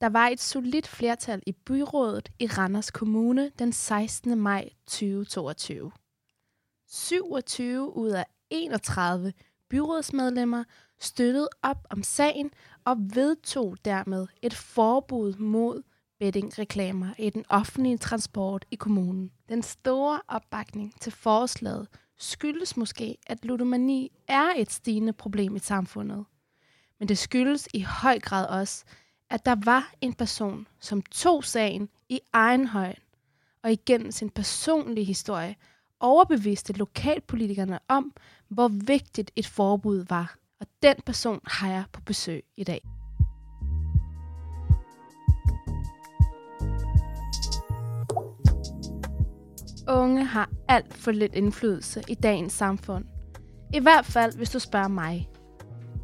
Der var et solidt flertal i byrådet i Randers Kommune den 16. maj 2022. 27 ud af 31 byrådsmedlemmer støttede op om sagen og vedtog dermed et forbud mod bettingreklamer i den offentlige transport i kommunen. Den store opbakning til forslaget skyldes måske, at ludomani er et stigende problem i samfundet. Men det skyldes i høj grad også, at der var en person, som tog sagen i egen højde og igennem sin personlige historie overbeviste lokalpolitikerne om, hvor vigtigt et forbud var. Og den person har jeg på besøg i dag. Unge har alt for lidt indflydelse i dagens samfund. I hvert fald, hvis du spørger mig.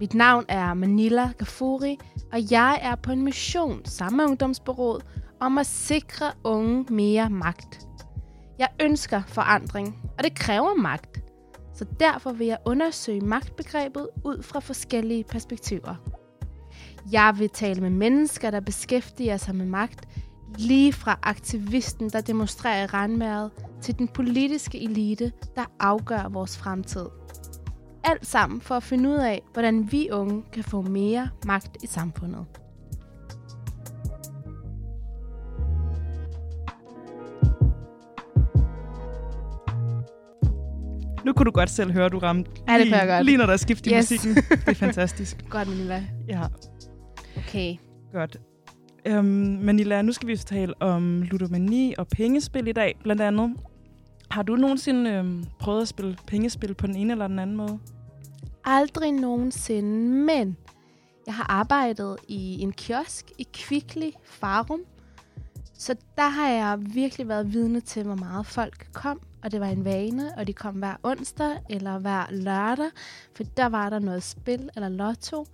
Mit navn er Manila Gafuri, og jeg er på en mission sammen med Ungdomsbureauet om at sikre unge mere magt. Jeg ønsker forandring, og det kræver magt. Så derfor vil jeg undersøge magtbegrebet ud fra forskellige perspektiver. Jeg vil tale med mennesker, der beskæftiger sig med magt, lige fra aktivisten, der demonstrerer i regnværet, til den politiske elite, der afgør vores fremtid. Alt sammen for at finde ud af, hvordan vi unge kan få mere magt i samfundet. Nu kunne du godt selv høre, at du ramte Ja, det lige, jeg godt. lige når der er skift i Yes. musikken. Det er fantastisk. Godt, Manila. Ja, Okay. godt. Øhm, Manila, nu skal vi tale om ludomani og pengespil i dag, blandt andet. Har du nogensinde øh, prøvet at spille pengespil på den ene eller den anden måde? Aldrig nogensinde, men jeg har arbejdet i en kiosk i Kvickly Farum. Så der har jeg virkelig været vidne til, hvor meget folk kom. Og det var en vane, og de kom hver onsdag eller hver lørdag. For der var der noget spil eller lotto.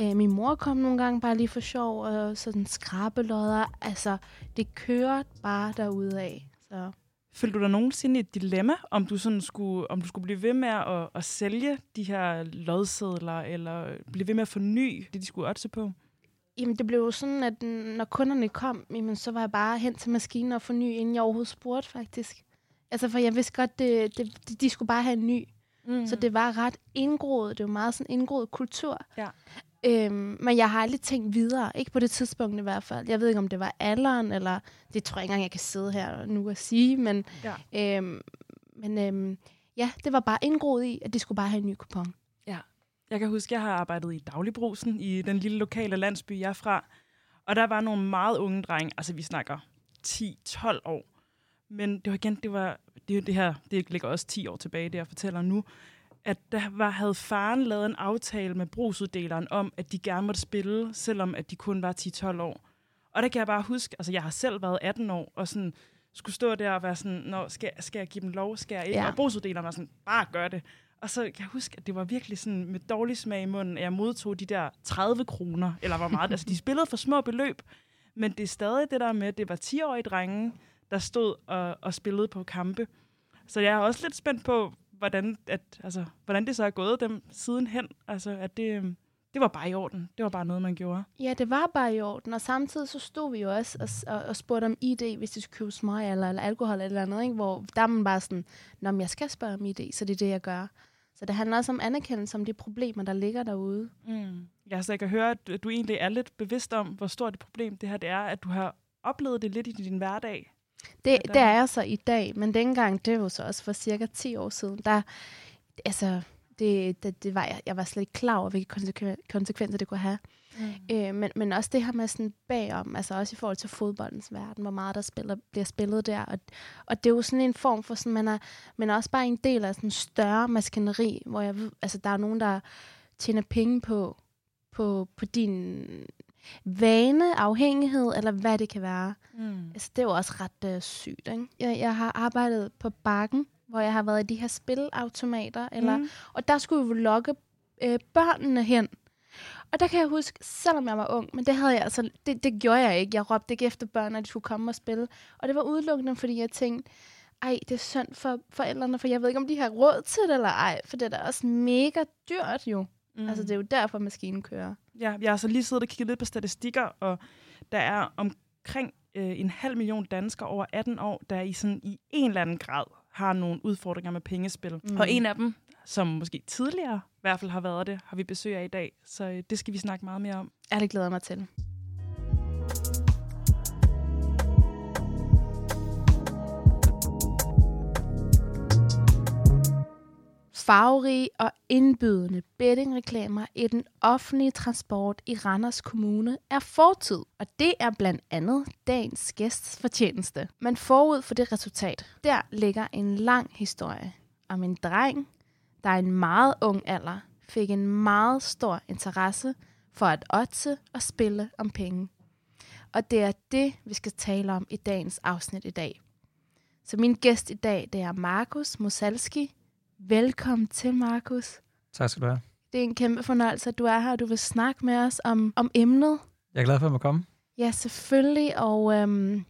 Øh, min mor kom nogle gange bare lige for sjov, og sådan skrabelodder. Altså, det kørte bare derudad. Så Følte du dig nogensinde i et dilemma, om du, sådan skulle, om du skulle blive ved med at, at sælge de her lodsedler, eller blive ved med at forny det, de skulle otte på? Jamen, det blev jo sådan, at når kunderne kom, jamen, så var jeg bare hen til maskinen og forny, inden jeg overhovedet spurgte, faktisk. Altså, for jeg vidste godt, det, det, de, skulle bare have en ny. Mm. Så det var ret indgroet. Det var meget sådan indgroet kultur. Ja. Øhm, men jeg har aldrig tænkt videre. Ikke på det tidspunkt i hvert fald. Jeg ved ikke, om det var alderen, eller det tror jeg ikke engang, jeg kan sidde her nu og sige. Men, Ja. øhm, men øhm, ja, det var bare indgroet i, at de skulle bare have en ny kupon. Jeg kan huske, jeg har arbejdet i Dagligbrusen i den lille lokale landsby, jeg er fra. Og der var nogle meget unge drenge, altså vi snakker 10-12 år. Men det var igen, det var det, det her, det ligger også 10 år tilbage, det jeg fortæller nu, at der var, havde faren lavet en aftale med brugsuddeleren om, at de gerne måtte spille, selvom at de kun var 10-12 år. Og der kan jeg bare huske, altså jeg har selv været 18 år, og sådan skulle stå der og være sådan, Nå, skal, skal jeg give dem lov, skal jeg ikke? Ja. Og brugsuddeleren var sådan, bare gør det. Og så kan jeg huske, at det var virkelig sådan med dårlig smag i munden, at jeg modtog de der 30 kroner, eller hvor meget. altså, de spillede for små beløb, men det er stadig det der med, at det var 10-årige drenge, der stod og, og spillede på kampe. Så jeg er også lidt spændt på, hvordan, at, altså, hvordan det så er gået dem sidenhen. Altså, at det, øhm, det var bare i orden. Det var bare noget, man gjorde. Ja, det var bare i orden, og samtidig så stod vi jo også og, og, og spurgte om ID, hvis de skulle købe smøg eller, eller alkohol eller andet, ikke? hvor der er man bare sådan, Nå, men jeg skal spørge om ID, så det er det, jeg gør. Så det handler også om anerkendelse om de problemer, der ligger derude. Mm. Ja, så jeg kan høre, at du egentlig er lidt bevidst om, hvor stort et problem det her det er, at du har oplevet det lidt i din hverdag. Det, det er jeg så i dag, men dengang, det var så også for cirka 10 år siden, der, altså, det, det, det var jeg, jeg var slet ikke klar over, hvilke konsekven- konsekvenser det kunne have. Mm. Øh, men, men også det her med sådan bagom, altså også i forhold til fodboldens verden, hvor meget der spiller, bliver spillet der. Og, og det er jo sådan en form for, sådan, man er, man er også bare en del af sådan en større maskineri, hvor jeg altså der er nogen, der tjener penge på, på, på din vane, afhængighed, eller hvad det kan være. Mm. Altså, det er jo også ret øh, sygt, ikke? Jeg, jeg har arbejdet på Bakken, hvor jeg har været i de her spilautomater, eller, Mm. og der skulle vi jo lokke øh, børnene hen. Og der kan jeg huske, selvom jeg var ung, men det, havde jeg, altså, det, det gjorde jeg ikke. Jeg råbte ikke efter børn, at de skulle komme og spille. Og det var udelukkende, fordi jeg tænkte, ej, det er synd for forældrene, for jeg ved ikke, om de har råd til det eller ej. For det er da også mega dyrt jo. Mm. Mm. Altså, det er jo derfor, maskinen kører. Ja, jeg har så lige siddet og kigget lidt på statistikker, og Der er omkring øh, en halv million danskere over 18 år, der i, sådan, i en eller anden grad har nogle udfordringer med pengespil. Mm. Og en af dem, som måske tidligere i hvert fald har været det, har vi besøg af i dag. Så øh, det skal vi snakke meget mere om. Ja, det glæder jeg mig til. Farverige og indbydende bettingreklamer i den offentlige transport i Randers Kommune er fortid, og det er blandt andet dagens gæsts fortjeneste. Men forud for det resultat, der ligger en lang historie om en dreng, der i en meget ung alder fik en meget stor interesse for at otse og spille om penge. Og det er det, vi skal tale om i dagens afsnit i dag. Så min gæst i dag, det er Markus Mosalski, Velkommen til, Markus. Tak skal du have. Det er en kæmpe fornøjelse, at du er her, og du vil snakke med os om, om emnet. Jeg er glad for, at jeg må komme. Ja, selvfølgelig. Og øhm,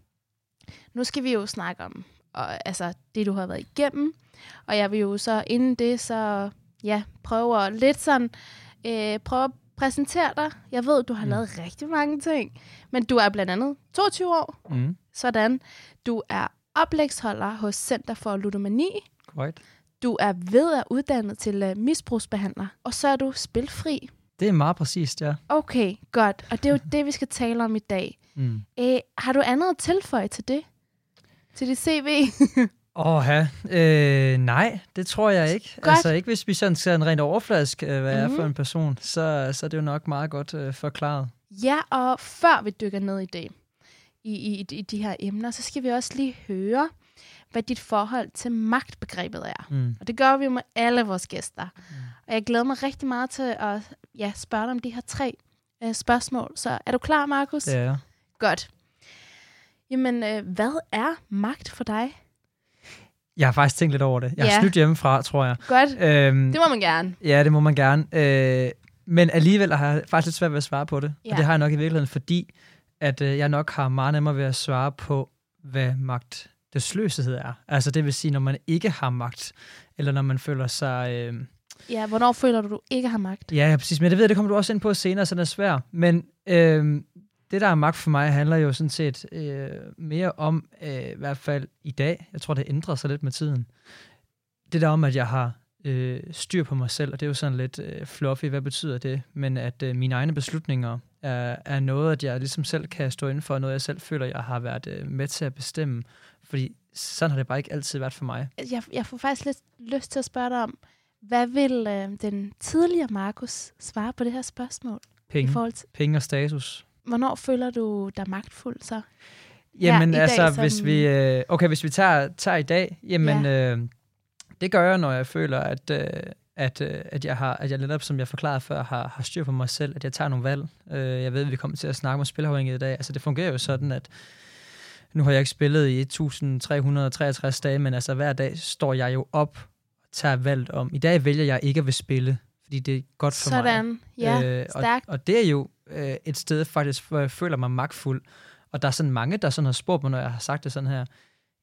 nu skal vi jo snakke om og, altså, det, du har været igennem. Og jeg vil jo så inden det, så ja, prøve at lidt sådan, øh, prøve at præsentere dig. Jeg ved, du har mm. lavet rigtig mange ting. Men du er blandt andet 22 år. Mm. Sådan. Du er oplægsholder hos Center for Ludomani. Korrekt. Du er ved at uddanne til uh, misbrugsbehandler, og så er du spilfri. Det er meget præcist, ja. Okay, godt. Og det er jo det, vi skal tale om i dag. Mm. Æ, har du andet at tilføje til det? Til dit CV? Åh, ja. Øh, nej, det tror jeg ikke. Godt. Altså ikke hvis vi sådan ser en rent overfladisk, øh, hvad mm-hmm. jeg er for mhm. en person, så, så er det jo nok meget godt øh, forklaret. Ja, og før vi dykker ned i det, i, i, i de her emner, så skal vi også lige høre, hvad dit forhold til magtbegrebet er. Mm. Og det gør vi med alle vores gæster. Mm. Og jeg glæder mig rigtig meget til at ja, spørge dig om de her tre øh, spørgsmål. Så er du klar, Markus? Ja. Godt. Jamen, øh, hvad er magt for dig? Jeg har faktisk tænkt lidt over det. Jeg har ja. snydt hjemmefra, tror jeg. Godt. Øhm, det må man gerne. Ja, det må man gerne. Øh, men alligevel har jeg faktisk lidt svært ved at svare på det. Ja. Og det har jeg nok i virkeligheden, fordi at øh, jeg nok har meget nemmere ved at svare på, hvad magt det sløsighed er. Altså det vil sige, når man ikke har magt, eller når man føler sig... Øh, ja, hvornår føler du, du ikke har magt? Ja, ja, præcis. Men det ved det kommer du også ind på senere, så det er svært. Men øh, det, der er magt for mig, handler jo sådan set øh, mere om, øh, i hvert fald i dag, jeg tror, det ændrer sig lidt med tiden. Det der om, at jeg har øh, styr på mig selv, og det er jo sådan lidt øh, fluffy, hvad betyder det? Men at øh, mine egne beslutninger er, er noget, at jeg ligesom selv kan stå inden for, noget jeg selv føler, jeg har været øh, med til at bestemme. Fordi sådan har det bare ikke altid været for mig. Jeg, jeg får faktisk lidt lyst til at spørge dig om, hvad vil øh, den tidligere Markus svare på det her spørgsmål? Penge. I forhold til... Penge og status. Hvornår føler du dig magtfuld så? Jamen ja, altså, dag, som... hvis vi, øh, okay, hvis vi tager, tager i dag, jamen, ja. øh, det gør jeg, når jeg føler, at, øh, at, øh, at, jeg har, at jeg netop, som jeg forklarede før, har, har styr på mig selv, at jeg tager nogle valg. Øh, jeg ved, at vi kommer til at snakke om spilafhængighed i dag. Altså, det fungerer jo sådan, at nu har jeg ikke spillet i 1363 dage, men altså hver dag står jeg jo op og tager valg om. I dag vælger jeg ikke at vil spille, fordi det er godt for Sådan. mig. Sådan, ja, øh, og, og det er jo øh, et sted faktisk, hvor jeg føler mig magtfuld. Og der er sådan mange, der sådan har spurgt mig, når jeg har sagt det sådan her,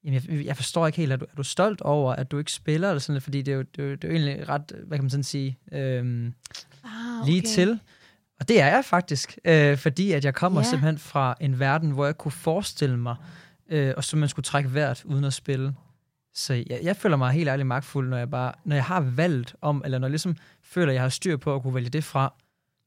jamen jeg, jeg forstår ikke helt, er du, er du stolt over, at du ikke spiller, eller sådan fordi det er, jo, det, er jo, det er jo egentlig ret, hvad kan man sådan sige, øhm, ah, okay. lige til. Og det er jeg faktisk, øh, fordi at jeg kommer yeah. simpelthen fra en verden, hvor jeg kunne forestille mig, øh, og så man skulle trække hvert uden at spille. Så jeg, jeg føler mig helt ærligt magtfuld, når jeg bare, når jeg har valgt om, eller når jeg ligesom føler, at jeg har styr på at kunne vælge det fra,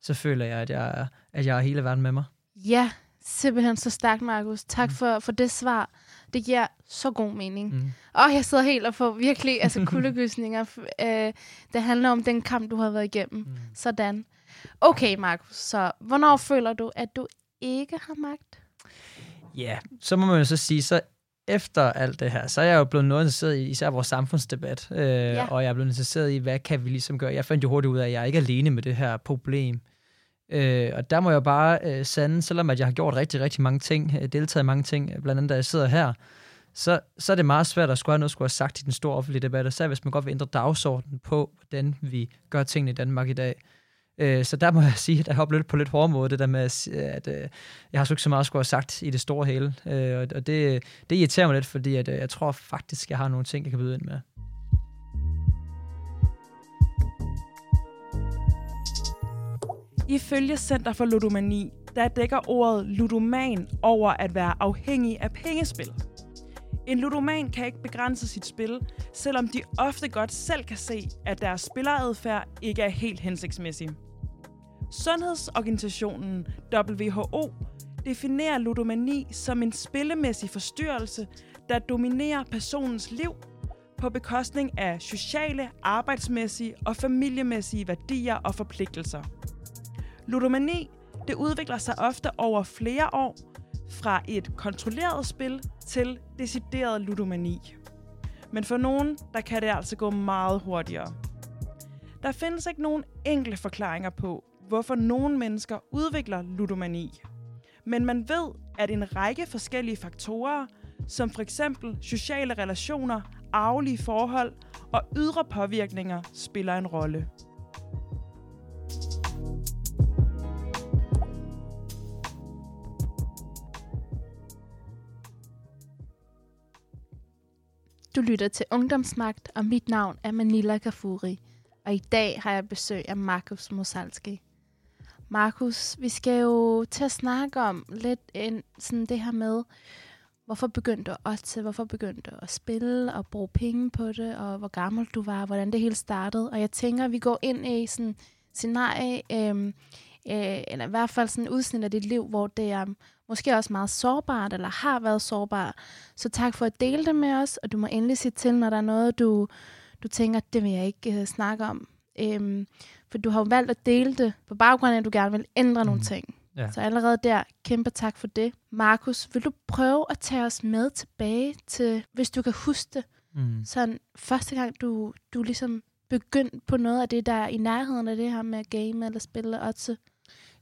så føler jeg, at jeg, at jeg har hele verden med mig. Ja, simpelthen så stærkt, Markus. Tak mm. for, for det svar. Det giver så god mening. Mm. Og jeg sidder helt og får virkelig altså, kuldegysninger. øh, det handler om den kamp, du har været igennem. Mm. Sådan. Okay, Markus, så hvornår føler du, at du ikke har magt? Ja, så må man jo så sige, så efter alt det her, så er jeg jo blevet noget interesseret i især vores samfundsdebat, øh, ja. og jeg er blevet interesseret i, hvad kan vi ligesom gøre. Jeg fandt jo hurtigt ud af, at jeg er ikke alene med det her problem. Øh, og der må jeg bare øh, sande, selvom at jeg har gjort rigtig, rigtig mange ting, øh, deltaget i mange ting, blandt andet da jeg sidder her, så, så er det meget svært at skulle have noget skulle have sagt i den store offentlige debat, og så hvis man godt vil ændre dagsordenen på, hvordan vi gør tingene i Danmark i dag. Øh, så der må jeg sige, at jeg har lidt på lidt hårde måde, det der med, at øh, jeg har så ikke så meget skulle have sagt i det store hele. Øh, og det, det irriterer mig lidt, fordi at, øh, jeg tror faktisk, jeg har nogle ting, jeg kan byde ind med. Ifølge Center for Ludomani der dækker ordet ludoman over at være afhængig af pengespil. En ludoman kan ikke begrænse sit spil, selvom de ofte godt selv kan se, at deres spilleradfærd ikke er helt hensigtsmæssig. Sundhedsorganisationen WHO definerer ludomani som en spillemæssig forstyrrelse, der dominerer personens liv på bekostning af sociale, arbejdsmæssige og familiemæssige værdier og forpligtelser. Ludomani det udvikler sig ofte over flere år fra et kontrolleret spil til decideret ludomani. Men for nogen, der kan det altså gå meget hurtigere. Der findes ikke nogen enkle forklaringer på, hvorfor nogle mennesker udvikler ludomani. Men man ved, at en række forskellige faktorer, som for eksempel sociale relationer, arvelige forhold og ydre påvirkninger, spiller en rolle. Du lytter til Ungdomsmagt, og mit navn er Manila Gafuri. Og i dag har jeg besøg af Markus Mosalski. Markus, vi skal jo til at snakke om lidt en, sådan det her med, hvorfor begyndte du at til, hvorfor begyndte du at spille og bruge penge på det, og hvor gammel du var, hvordan det hele startede. Og jeg tænker, at vi går ind i sådan scenarie, øh, øh, eller i hvert fald sådan udsnit af dit liv, hvor det er måske også meget sårbart, eller har været sårbart. Så tak for at dele det med os, og du må endelig sige til, når der er noget, du, du tænker, det vil jeg ikke uh, snakke om. Um, for du har jo valgt at dele det på baggrund af, at du gerne vil ændre mm. nogle ting. Ja. Så allerede der, kæmpe tak for det. Markus, vil du prøve at tage os med tilbage til, hvis du kan huske det, mm. sådan første gang, du, du ligesom begyndte på noget af det, der er i nærheden af det her med at game eller spille også?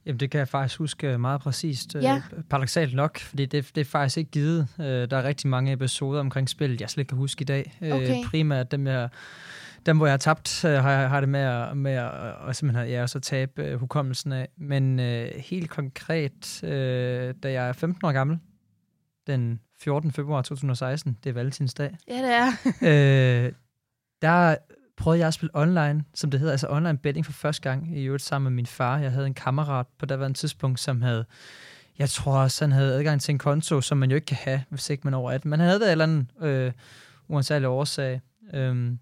Jamen, det kan jeg faktisk huske meget præcist. Ja. Øh, paradoxalt nok, fordi det, det er faktisk ikke givet. Øh, der er rigtig mange episoder omkring spillet, jeg slet ikke kan huske i dag. Øh, okay. primært dem, jeg, dem, hvor jeg har tabt, har jeg har det med at, med at og simpelthen, ja, også at tabe hukommelsen af. Men øh, helt konkret, øh, da jeg er 15 år gammel, den 14. februar 2016, det er valentinsdag. Ja, det er. øh, der prøvede jeg at spille online, som det hedder, altså online betting for første gang, i øvrigt sammen med min far. Jeg havde en kammerat på der var en tidspunkt, som havde, jeg tror også, han havde adgang til en konto, som man jo ikke kan have, hvis ikke man er over 18. Men han havde det eller anden øh, uansagelig årsag. Øhm,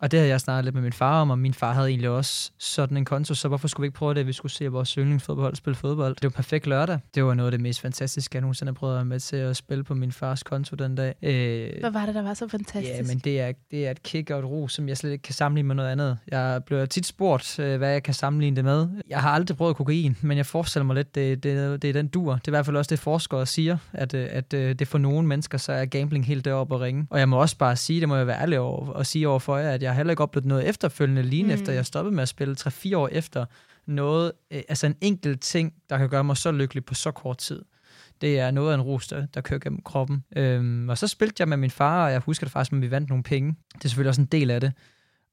og det havde jeg snakket lidt med min far om, og min far havde egentlig også sådan en konto, så hvorfor skulle vi ikke prøve det, at vi skulle se vores yndlingsfodbold spille fodbold? Det var perfekt lørdag. Det var noget af det mest fantastiske, jeg nogensinde har prøvet at være med til at spille på min fars konto den dag. Øh, Hvad var det, der var så fantastisk? Ja, men det er, det er et kick og et ro, som jeg slet ikke kan sammenligne med noget andet. Jeg bliver tit spurgt, øh, hvad jeg kan sammenligne det med. Jeg har aldrig prøvet kokain, men jeg forestiller mig lidt, det, det, det er den dur. Det er i hvert fald også det, forskere siger, at, øh, at, at øh, det for nogle mennesker, så er gambling helt deroppe at ringe. Og jeg må også bare sige, det må jeg være ærlig over, og sige over for jer, at jeg heller ikke oplevet noget efterfølgende, lige mm. efter jeg stoppede med at spille 3-4 år efter, noget, øh, altså en enkelt ting, der kan gøre mig så lykkelig på så kort tid. Det er noget af en rus, der, der kører gennem kroppen. Øhm, og så spilte jeg med min far, og jeg husker det faktisk, at vi vandt nogle penge. Det er selvfølgelig også en del af det.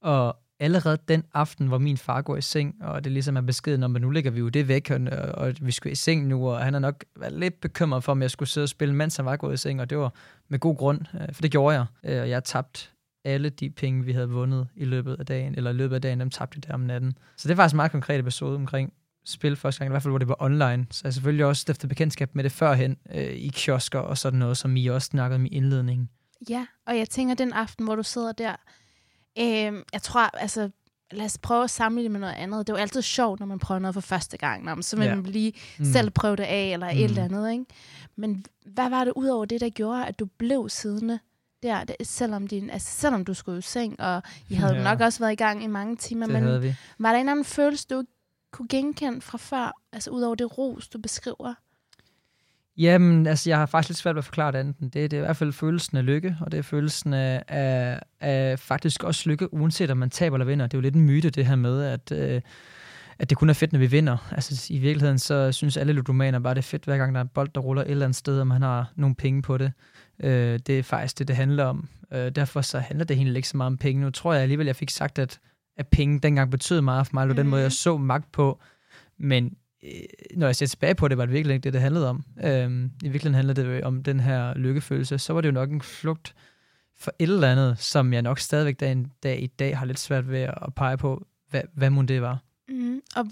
Og allerede den aften, hvor min far går i seng, og det ligesom er beskeden om, at nu ligger vi jo det væk, og, og vi skal i seng nu, og han er nok lidt bekymret for, om jeg skulle sidde og spille, mens han var gået i seng, og det var med god grund, øh, for det gjorde jeg. Øh, og jeg tabt alle de penge, vi havde vundet i løbet af dagen, eller i løbet af dagen, dem tabte vi der om natten. Så det er faktisk en meget konkret episode omkring spil første gang, i hvert fald hvor det var online. Så jeg selvfølgelig også stiftet bekendtskab med det førhen øh, i kiosker og sådan noget, som I også snakkede om i indledningen. Ja, og jeg tænker, den aften, hvor du sidder der, øh, jeg tror, altså, lad os prøve at sammenligne med noget andet. Det er jo altid sjovt, når man prøver noget for første gang, når man så vil ja. man lige mm. selv prøve det af, eller mm. et eller andet. Ikke? Men hvad var det ud over det, der gjorde, at du blev siddende der, det, selvom, din, altså, selvom du skulle i seng, og I havde ja. nok også været i gang i mange timer. Det men vi. Var der en anden følelse, du kunne genkende fra før, altså ud over det ros, du beskriver? Jamen, altså, jeg har faktisk lidt svært ved at forklare det andet. Det, det er i hvert fald følelsen af lykke, og det er følelsen af, af, af faktisk også lykke, uanset om man taber eller vinder. Det er jo lidt en myte, det her med, at, øh, at det kun er fedt, når vi vinder. Altså, i virkeligheden, så synes alle ludomaner bare, det er fedt, hver gang der er en bold, der ruller et eller andet sted, og man har nogle penge på det. Øh, det er faktisk det, det handler om. Øh, derfor så handler det egentlig ikke så meget om penge. Nu tror jeg alligevel, jeg fik sagt, at, at penge dengang betød meget for mig, og den måde, jeg mhm. så magt på. Men øh, når jeg ser tilbage på det, var det virkelig ikke det, det handlede om. Øh, I virkeligheden handlede det om den her lykkefølelse. Så var det jo nok en flugt for et eller andet, som jeg nok stadigvæk dag, dag i dag har lidt svært ved at pege på, hvad, hvad mon det var. Mm. Og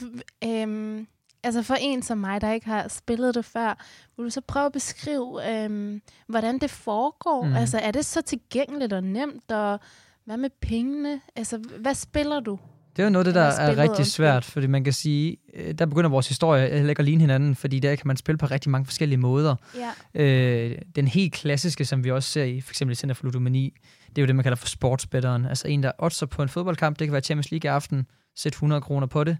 øhm, altså for en som mig, der ikke har spillet det før, vil du så prøve at beskrive, øhm, hvordan det foregår? Mm. Altså er det så tilgængeligt og nemt, og hvad med pengene? Altså hvad spiller du? Det er jo noget det, der er rigtig svært, fordi man kan sige, øh, der begynder vores historie at lægge ligne hinanden, fordi der kan man spille på rigtig mange forskellige måder. Ja. Øh, den helt klassiske, som vi også ser i for eksempel i Center for Ludomani, det er jo det, man kalder for sportsbetteren. Altså en, der oddser på en fodboldkamp, det kan være Champions League i aften, sætte 100 kroner på det.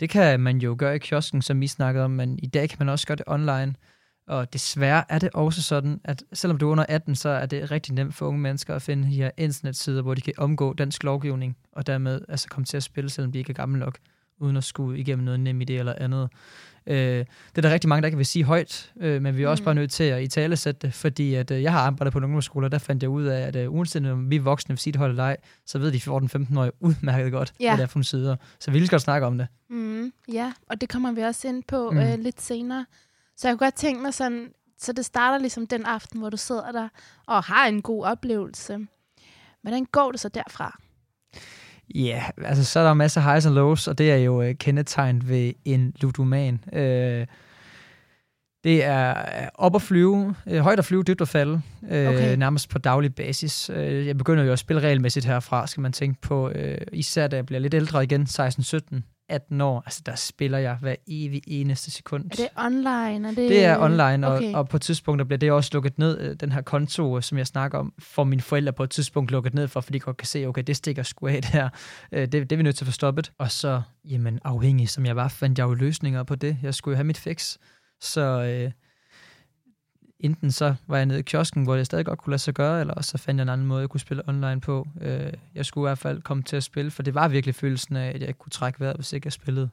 Det kan man jo gøre i kiosken, som vi snakkede om, men i dag kan man også gøre det online. Og desværre er det også sådan, at selvom du er under 18, så er det rigtig nemt for unge mennesker at finde her internetsider, hvor de kan omgå dansk lovgivning, og dermed altså komme til at spille, selvom de ikke er gamle nok, uden at skulle igennem noget nem idé eller andet. Øh, det er der rigtig mange, der ikke vil sige højt, øh, men vi er også mm. bare nødt til at i tale sætte det, fordi at, øh, jeg har arbejdet på en ungdomsskole, og der fandt jeg ud af, at øh, uanset om vi er voksne vil sige det holde leg, så ved de 14-15-årige udmærket godt, ja. hvad det er for en sider. Så vi vil godt snakke om det. Mm, ja, og det kommer vi også ind på mm. øh, lidt senere. Så jeg kunne godt tænke mig sådan, så det starter ligesom den aften, hvor du sidder der og har en god oplevelse. Hvordan går det så derfra? Ja, yeah, altså så er der masser af highs and lows, og det er jo uh, kendetegnet ved en ludoman. Uh, det er op at flyve, uh, højt at flyve, dybt at falde, uh, okay. nærmest på daglig basis. Uh, jeg begynder jo at spille regelmæssigt herfra, skal man tænke på, uh, især da jeg bliver lidt ældre igen, 16-17, 18 år, altså der spiller jeg hver evig eneste sekund. Er det online? Er det... det er online, og, okay. og på et tidspunkt bliver det også lukket ned, øh, den her konto, som jeg snakker om, for mine forældre på et tidspunkt lukket ned for, fordi de godt kan se, okay, det stikker sgu af der. Øh, det, det er vi nødt til at få stoppet. Og så, jamen afhængig som jeg var, fandt jeg jo løsninger på det. Jeg skulle jo have mit fix. Så øh, enten så var jeg nede i kiosken, hvor det stadig godt kunne lade sig gøre, eller så fandt jeg en anden måde, jeg kunne spille online på. Øh, jeg skulle i hvert fald komme til at spille, for det var virkelig følelsen af, at jeg ikke kunne trække vejret, hvis ikke jeg spillede.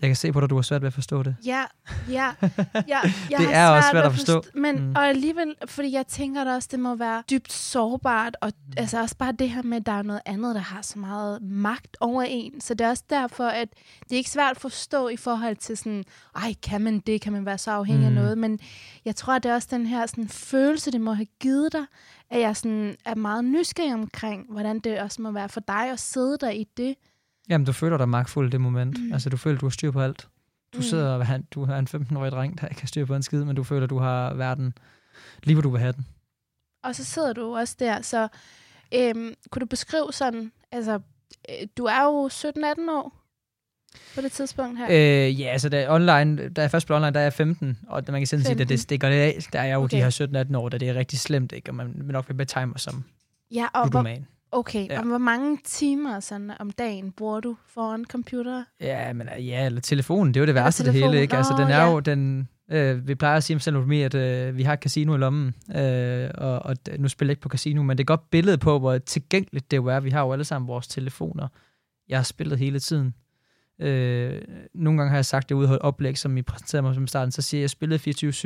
Jeg kan se på dig, du har svært ved at forstå det. Ja, ja. ja jeg det er også svært at forstå. forstå. Men mm. og alligevel, fordi jeg tænker da også, det må være dybt sårbart, og mm. altså også bare det her med, at der er noget andet, der har så meget magt over en. Så det er også derfor, at det er ikke svært at forstå i forhold til sådan, ej, kan man det? Kan man være så afhængig mm. af noget? Men jeg tror, at det er også den her sådan, følelse, det må have givet dig, at jeg sådan, er meget nysgerrig omkring, hvordan det også må være for dig at sidde der i det. Jamen, du føler dig magtfuld i det moment. Mm. Altså, du føler, du har styr på alt. Du mm. sidder og du er en 15-årig dreng, der ikke har styr på en skid, men du føler, du har verden lige, hvor du vil have den. Og så sidder du også der, så øhm, kunne du beskrive sådan, altså, øh, du er jo 17-18 år på det tidspunkt her? Øh, ja, altså da, online, da jeg først blev online, der er jeg 15, og man kan sådan 15. sige, at det stikker det af. Der er jeg jo okay. de her 17-18 år, da det er rigtig slemt, ikke? og man nok vil betegne mig som ja, og ludoman. Okay, ja. og hvor mange timer sådan om dagen bruger du foran computer? Ja, men ja, eller telefonen, det er jo det værste det hele, ikke? Altså, den er ja. jo, den, øh, vi plejer at sige om mig, at øh, vi har et casino i lommen, øh, og, og nu spiller jeg ikke på casino, men det er godt billede på, hvor tilgængeligt det jo er. Vi har jo alle sammen vores telefoner. Jeg har spillet hele tiden. Øh, nogle gange har jeg sagt det ude af et oplæg, som I præsenterede mig som starten, så siger jeg, at jeg spillede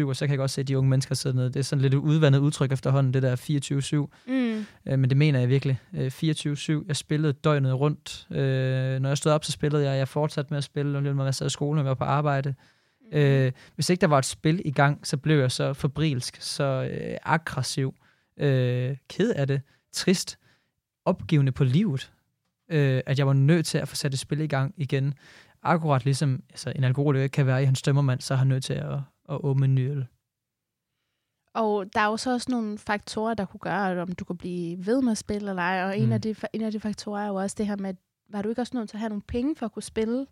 24-7, og så kan jeg godt se, at de unge mennesker sidder nede. Det er sådan lidt et udvandet udtryk efterhånden, det der 24-7. Mm. Øh, men det mener jeg virkelig. Øh, 24-7. Jeg spillede døgnet rundt. Øh, når jeg stod op, så spillede jeg. Jeg fortsatte med at spille, når jeg sad i skole, når jeg var på arbejde. Mm. Øh, hvis ikke der var et spil i gang, så blev jeg så fabrilsk, så øh, aggressiv, øh, ked af det, trist, opgivende på livet øh, at jeg var nødt til at få sat et spil i gang igen. Akkurat ligesom altså, en alkoholiker kan være i hans stømmermand, så er han nødt til at, at åbne en ny øl. Og der er jo så også nogle faktorer, der kunne gøre, om du kan blive ved med at spille eller ej. Og mm. en, af de, en af de faktorer er jo også det her med, var du ikke også nødt til at have nogle penge for at kunne spille?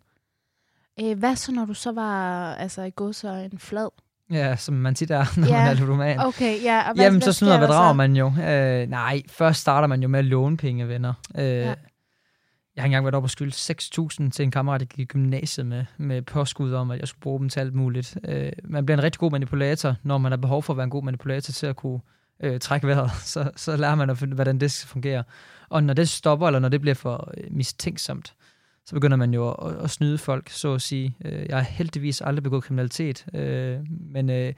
Øh, hvad så, når du så var altså, i god så en flad? Ja, som man tit er, når ja. man er ludoman. Okay, ja. Og hvad, Jamen, hvad så snyder og bedrager man jo. Øh, nej, først starter man jo med at låne penge, venner. Øh, ja. Jeg har engang været oppe og skylde 6.000 til en kammerat, der gik i gymnasiet med, med påskud om, at jeg skulle bruge dem til alt muligt. Øh, man bliver en rigtig god manipulator, når man har behov for at være en god manipulator til at kunne øh, trække vejret. Så, så lærer man, at, hvordan det fungerer. Og når det stopper, eller når det bliver for øh, mistænksomt, så begynder man jo at, at snyde folk, så at sige. Øh, jeg har heldigvis aldrig begået kriminalitet, øh, men øh,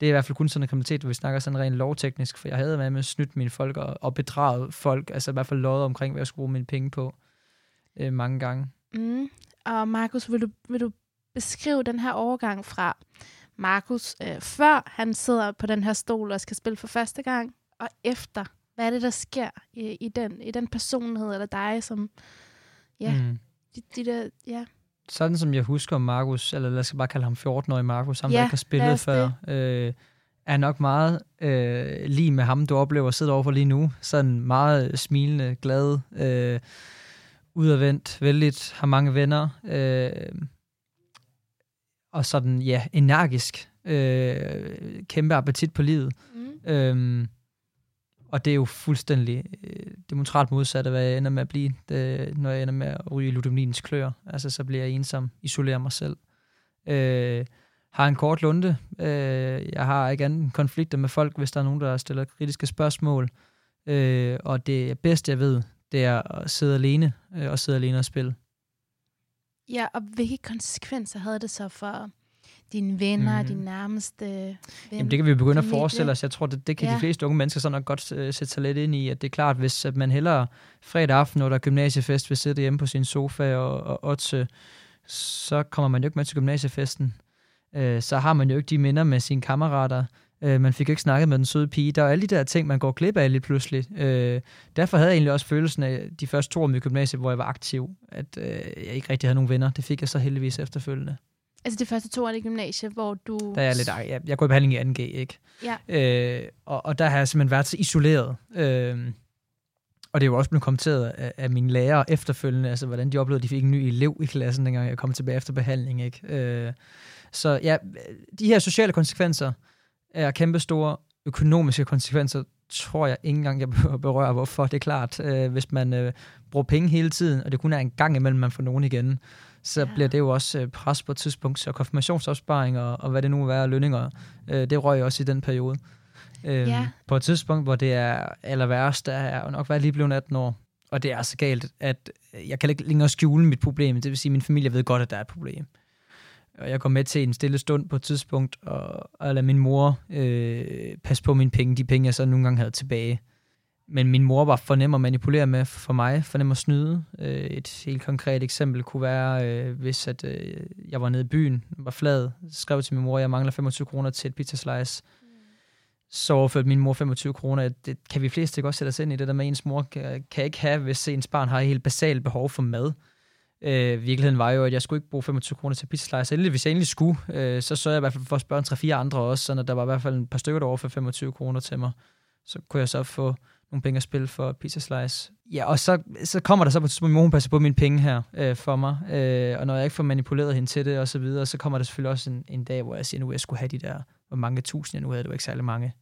det er i hvert fald kun sådan en kriminalitet, hvor vi snakker sådan rent lovteknisk, for jeg havde været med at snyde mine folk og, og bedrage folk, altså i hvert fald lovet omkring, hvad jeg skulle bruge mine penge på øh, mange gange. Mm. Og Markus, vil du, vil du beskrive den her overgang fra Markus, øh, før han sidder på den her stol og skal spille for første gang, og efter? Hvad er det, der sker i, i, den, i den personlighed, eller dig, som... Ja, mm. de, de der, ja. sådan som jeg husker Markus, eller lad os bare kalde ham 14-årig Markus, ham ja, der ikke har spillet før, øh, er nok meget øh, lige med ham, du oplever at sidde overfor lige nu. Sådan meget smilende, glad, øh, udadvendt, vældigt, har mange venner. Øh, og sådan, ja, energisk. Øh, kæmpe appetit på livet. Mm. Øh, og det er jo fuldstændig øh, demonstralt modsat af, hvad jeg ender med at blive, det, når jeg ender med at ryge ludominens klør. Altså, så bliver jeg ensom, isolerer mig selv. Øh, har en kort lunde. Øh, jeg har ikke anden konflikter med folk, hvis der er nogen, der stiller kritiske spørgsmål. Øh, og det bedste, jeg ved, det er at sidde alene, øh, og sidde alene og spille. Ja, og hvilke konsekvenser havde det så for dine venner, mm. dine nærmeste ven, Jamen, det kan vi begynde at forestille os. Jeg tror, det, det kan ja. de fleste unge mennesker så nok godt uh, sætte sig lidt ind i, at det er klart, hvis at man hellere fredag aften, når der er gymnasiefest, vil sidde hjemme på sin sofa og, og otse, så kommer man jo ikke med til gymnasiefesten. Uh, så har man jo ikke de minder med sine kammerater. Uh, man fik ikke snakket med den søde pige. Der er alle de der ting, man går glip af lige pludselig. Uh, derfor havde jeg egentlig også følelsen af de første to år i gymnasiet, hvor jeg var aktiv, at uh, jeg ikke rigtig havde nogen venner. Det fik jeg så heldigvis efterfølgende. Altså det første to år i gymnasiet, hvor du... Der er jeg lidt... Jeg, jeg går i behandling i 2G, ikke? Ja. Øh, og, og der har jeg simpelthen været så isoleret. Øh, og det er jo også blevet kommenteret af, af mine lærere efterfølgende, altså hvordan de oplevede, at de fik en ny elev i klassen, dengang jeg kom tilbage efter behandling, ikke? Øh, så ja, de her sociale konsekvenser er kæmpestore. Økonomiske konsekvenser tror jeg ikke engang, jeg berører, hvorfor. Det er klart, øh, hvis man øh, bruger penge hele tiden, og det kun er en gang imellem, man får nogen igen, så ja. bliver det jo også øh, pres på et tidspunkt. Så konfirmationsopsparing og, og hvad det nu være, lønninger, øh, det røg også i den periode. Øh, ja. På et tidspunkt, hvor det er aller værst, der er nok været lige blevet 18 år, og det er så galt, at jeg kan ikke længere skjule mit problem. Det vil sige, at min familie ved godt, at der er et problem. Og jeg går med til en stille stund på et tidspunkt, og, og lade min mor øh, passe på mine penge, de penge, jeg så nogle gange havde tilbage men min mor var for nem at manipulere med for mig, for nem at snyde. Øh, et helt konkret eksempel kunne være, øh, hvis at, øh, jeg var nede i byen, var flad, skrev til min mor, at jeg mangler 25 kroner til et pizza slice. Mm. Så overførte min mor 25 kroner. Det kan vi fleste ikke også sætte os ind i, det der med, at ens mor kan, kan ikke have, hvis ens barn har et helt basalt behov for mad. Øh, virkeligheden var jo, at jeg skulle ikke bruge 25 kroner til pizza slice. Endelig, hvis jeg endelig skulle, øh, så sørgede jeg i hvert fald for at spørge en 3-4 andre også, så der var i hvert fald et par stykker, der for 25 kroner til mig. Så kunne jeg så få nogle penge at spille for Pizza Slice. Ja, og så, så kommer der så på et min mor passer på mine penge her øh, for mig, øh, og når jeg ikke får manipuleret hende til det og så videre, så kommer der selvfølgelig også en, en dag, hvor jeg siger, nu jeg skulle have de der, hvor mange tusind jeg nu havde, det var ikke særlig mange.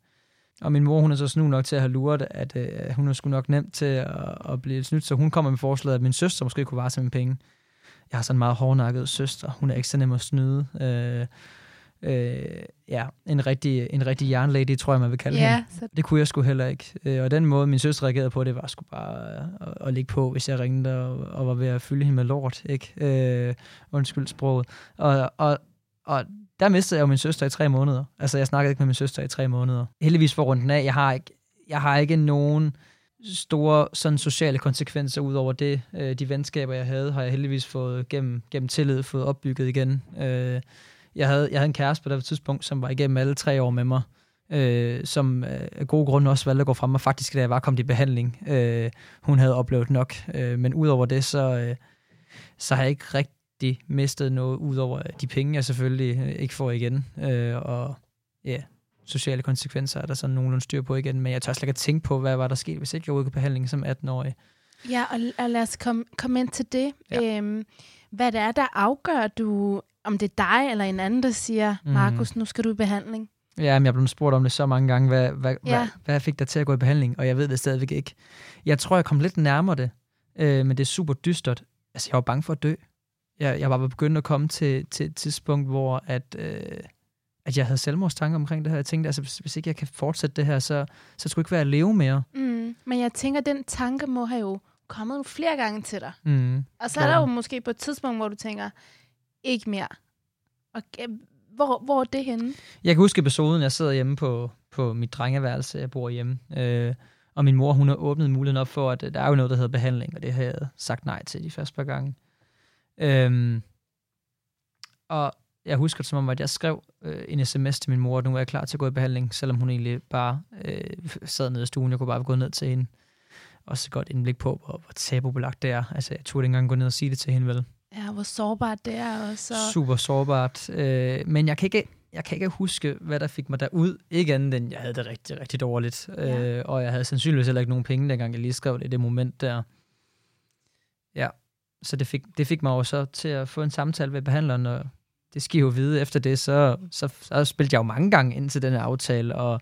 Og min mor, hun er så snu nok til at have luret, at øh, hun er sgu nok nemt til at, at blive snydt, så hun kommer med forslaget, at min søster måske kunne varsle mine penge. Jeg har sådan en meget hårdnakket søster, hun er ikke så nem at snyde. Øh, øh, ja, en rigtig, en rigtig jernlady, tror jeg, man vil kalde ja, hende. Så... Det kunne jeg sgu heller ikke. Øh, og den måde, min søster reagerede på, det var sgu bare at, at ligge på, hvis jeg ringede og, og var ved at fylde hende med lort. Ikke? Øh, undskyld sproget. Og, og, og der mistede jeg jo min søster i tre måneder. Altså, jeg snakkede ikke med min søster i tre måneder. Heldigvis for rundt af. Jeg har ikke, jeg har ikke nogen store sådan sociale konsekvenser ud over det. Øh, de venskaber, jeg havde, har jeg heldigvis fået gennem, gennem tillid fået opbygget igen. Øh, jeg havde, jeg havde en kæreste på det tidspunkt, som var igennem alle tre år med mig, øh, som øh, af gode grunde også valgte at gå frem, og faktisk, da jeg var kommet i behandling, øh, hun havde oplevet nok. Øh, men udover det, så, øh, så har jeg ikke rigtig mistet noget, udover de penge, jeg selvfølgelig øh, ikke får igen. Øh, og ja, yeah, sociale konsekvenser er der sådan nogenlunde styr på igen, men jeg tør slet ikke at tænke på, hvad var der sket, hvis ikke jeg var i behandling som 18-årig. Ja, og, og lad os komme kom ind til det. Ja. Øhm, hvad det er, der afgør, du om det er dig eller en anden, der siger, mm. Markus, nu skal du i behandling. Ja, men jeg blevet spurgt om det så mange gange, hvad, hvad, ja. hvad, hvad fik dig til at gå i behandling, og jeg ved det stadigvæk ikke. Jeg tror, jeg kom lidt nærmere det, øh, men det er super dystert. Altså, jeg var bange for at dø. Jeg, jeg var begyndt at komme til, til et tidspunkt, hvor at, øh, at jeg havde selvmordstanker omkring det her. Jeg tænkte, altså, hvis, hvis ikke jeg kan fortsætte det her, så, så skulle det ikke være at leve mere. Mm, men jeg tænker, den tanke må have jo kommet flere gange til dig. Mm, og så er der jo måske på et tidspunkt, hvor du tænker, ikke mere. Og, hvor, hvor er det henne? Jeg kan huske episoden, jeg sidder hjemme på, på mit drengeværelse, jeg bor hjemme, øh, og min mor, hun har åbnet muligheden op for, at der er jo noget, der hedder behandling, og det har jeg sagt nej til de første par gange. Øh, og jeg husker det som om, at jeg skrev øh, en sms til min mor, at nu er jeg klar til at gå i behandling, selvom hun egentlig bare øh, sad nede i stuen. Jeg kunne bare gå ned til hende. Og så godt indblik på, hvor, hvor tabubelagt det er. Altså, jeg turde ikke engang gå ned og sige det til hende, vel? Ja, hvor sårbart det er også. Super sårbart. Øh, men jeg kan, ikke, jeg kan ikke huske, hvad der fik mig derud. Ikke andet end, jeg havde det rigtig, rigtig dårligt. Ja. Øh, og jeg havde sandsynligvis heller ikke nogen penge, dengang jeg lige skrev det i det moment der. Så det fik, det fik mig jo så til at få en samtale med behandleren, og det skal I jo vide. Efter det, så, så, så spillede jeg jo mange gange ind til den her aftale, og,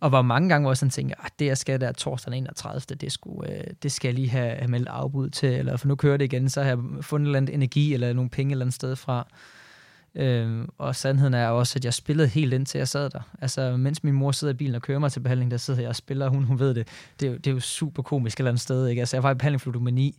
og var mange gange, hvor jeg sådan tænkte, at det jeg skal der torsdag den 31. Det, skulle, øh, det skal jeg lige have, have meldt afbud til, eller for nu kører det igen, så har jeg fundet en eller andet energi, eller nogle penge et eller andet sted fra. Øh, og sandheden er også, at jeg spillede helt indtil jeg sad der. Altså, mens min mor sidder i bilen og kører mig til behandling, der sidder jeg og spiller, hun, hun ved det. Det er, jo, det er jo super komisk et eller andet sted, ikke? Altså, jeg var i behandling for ludomani,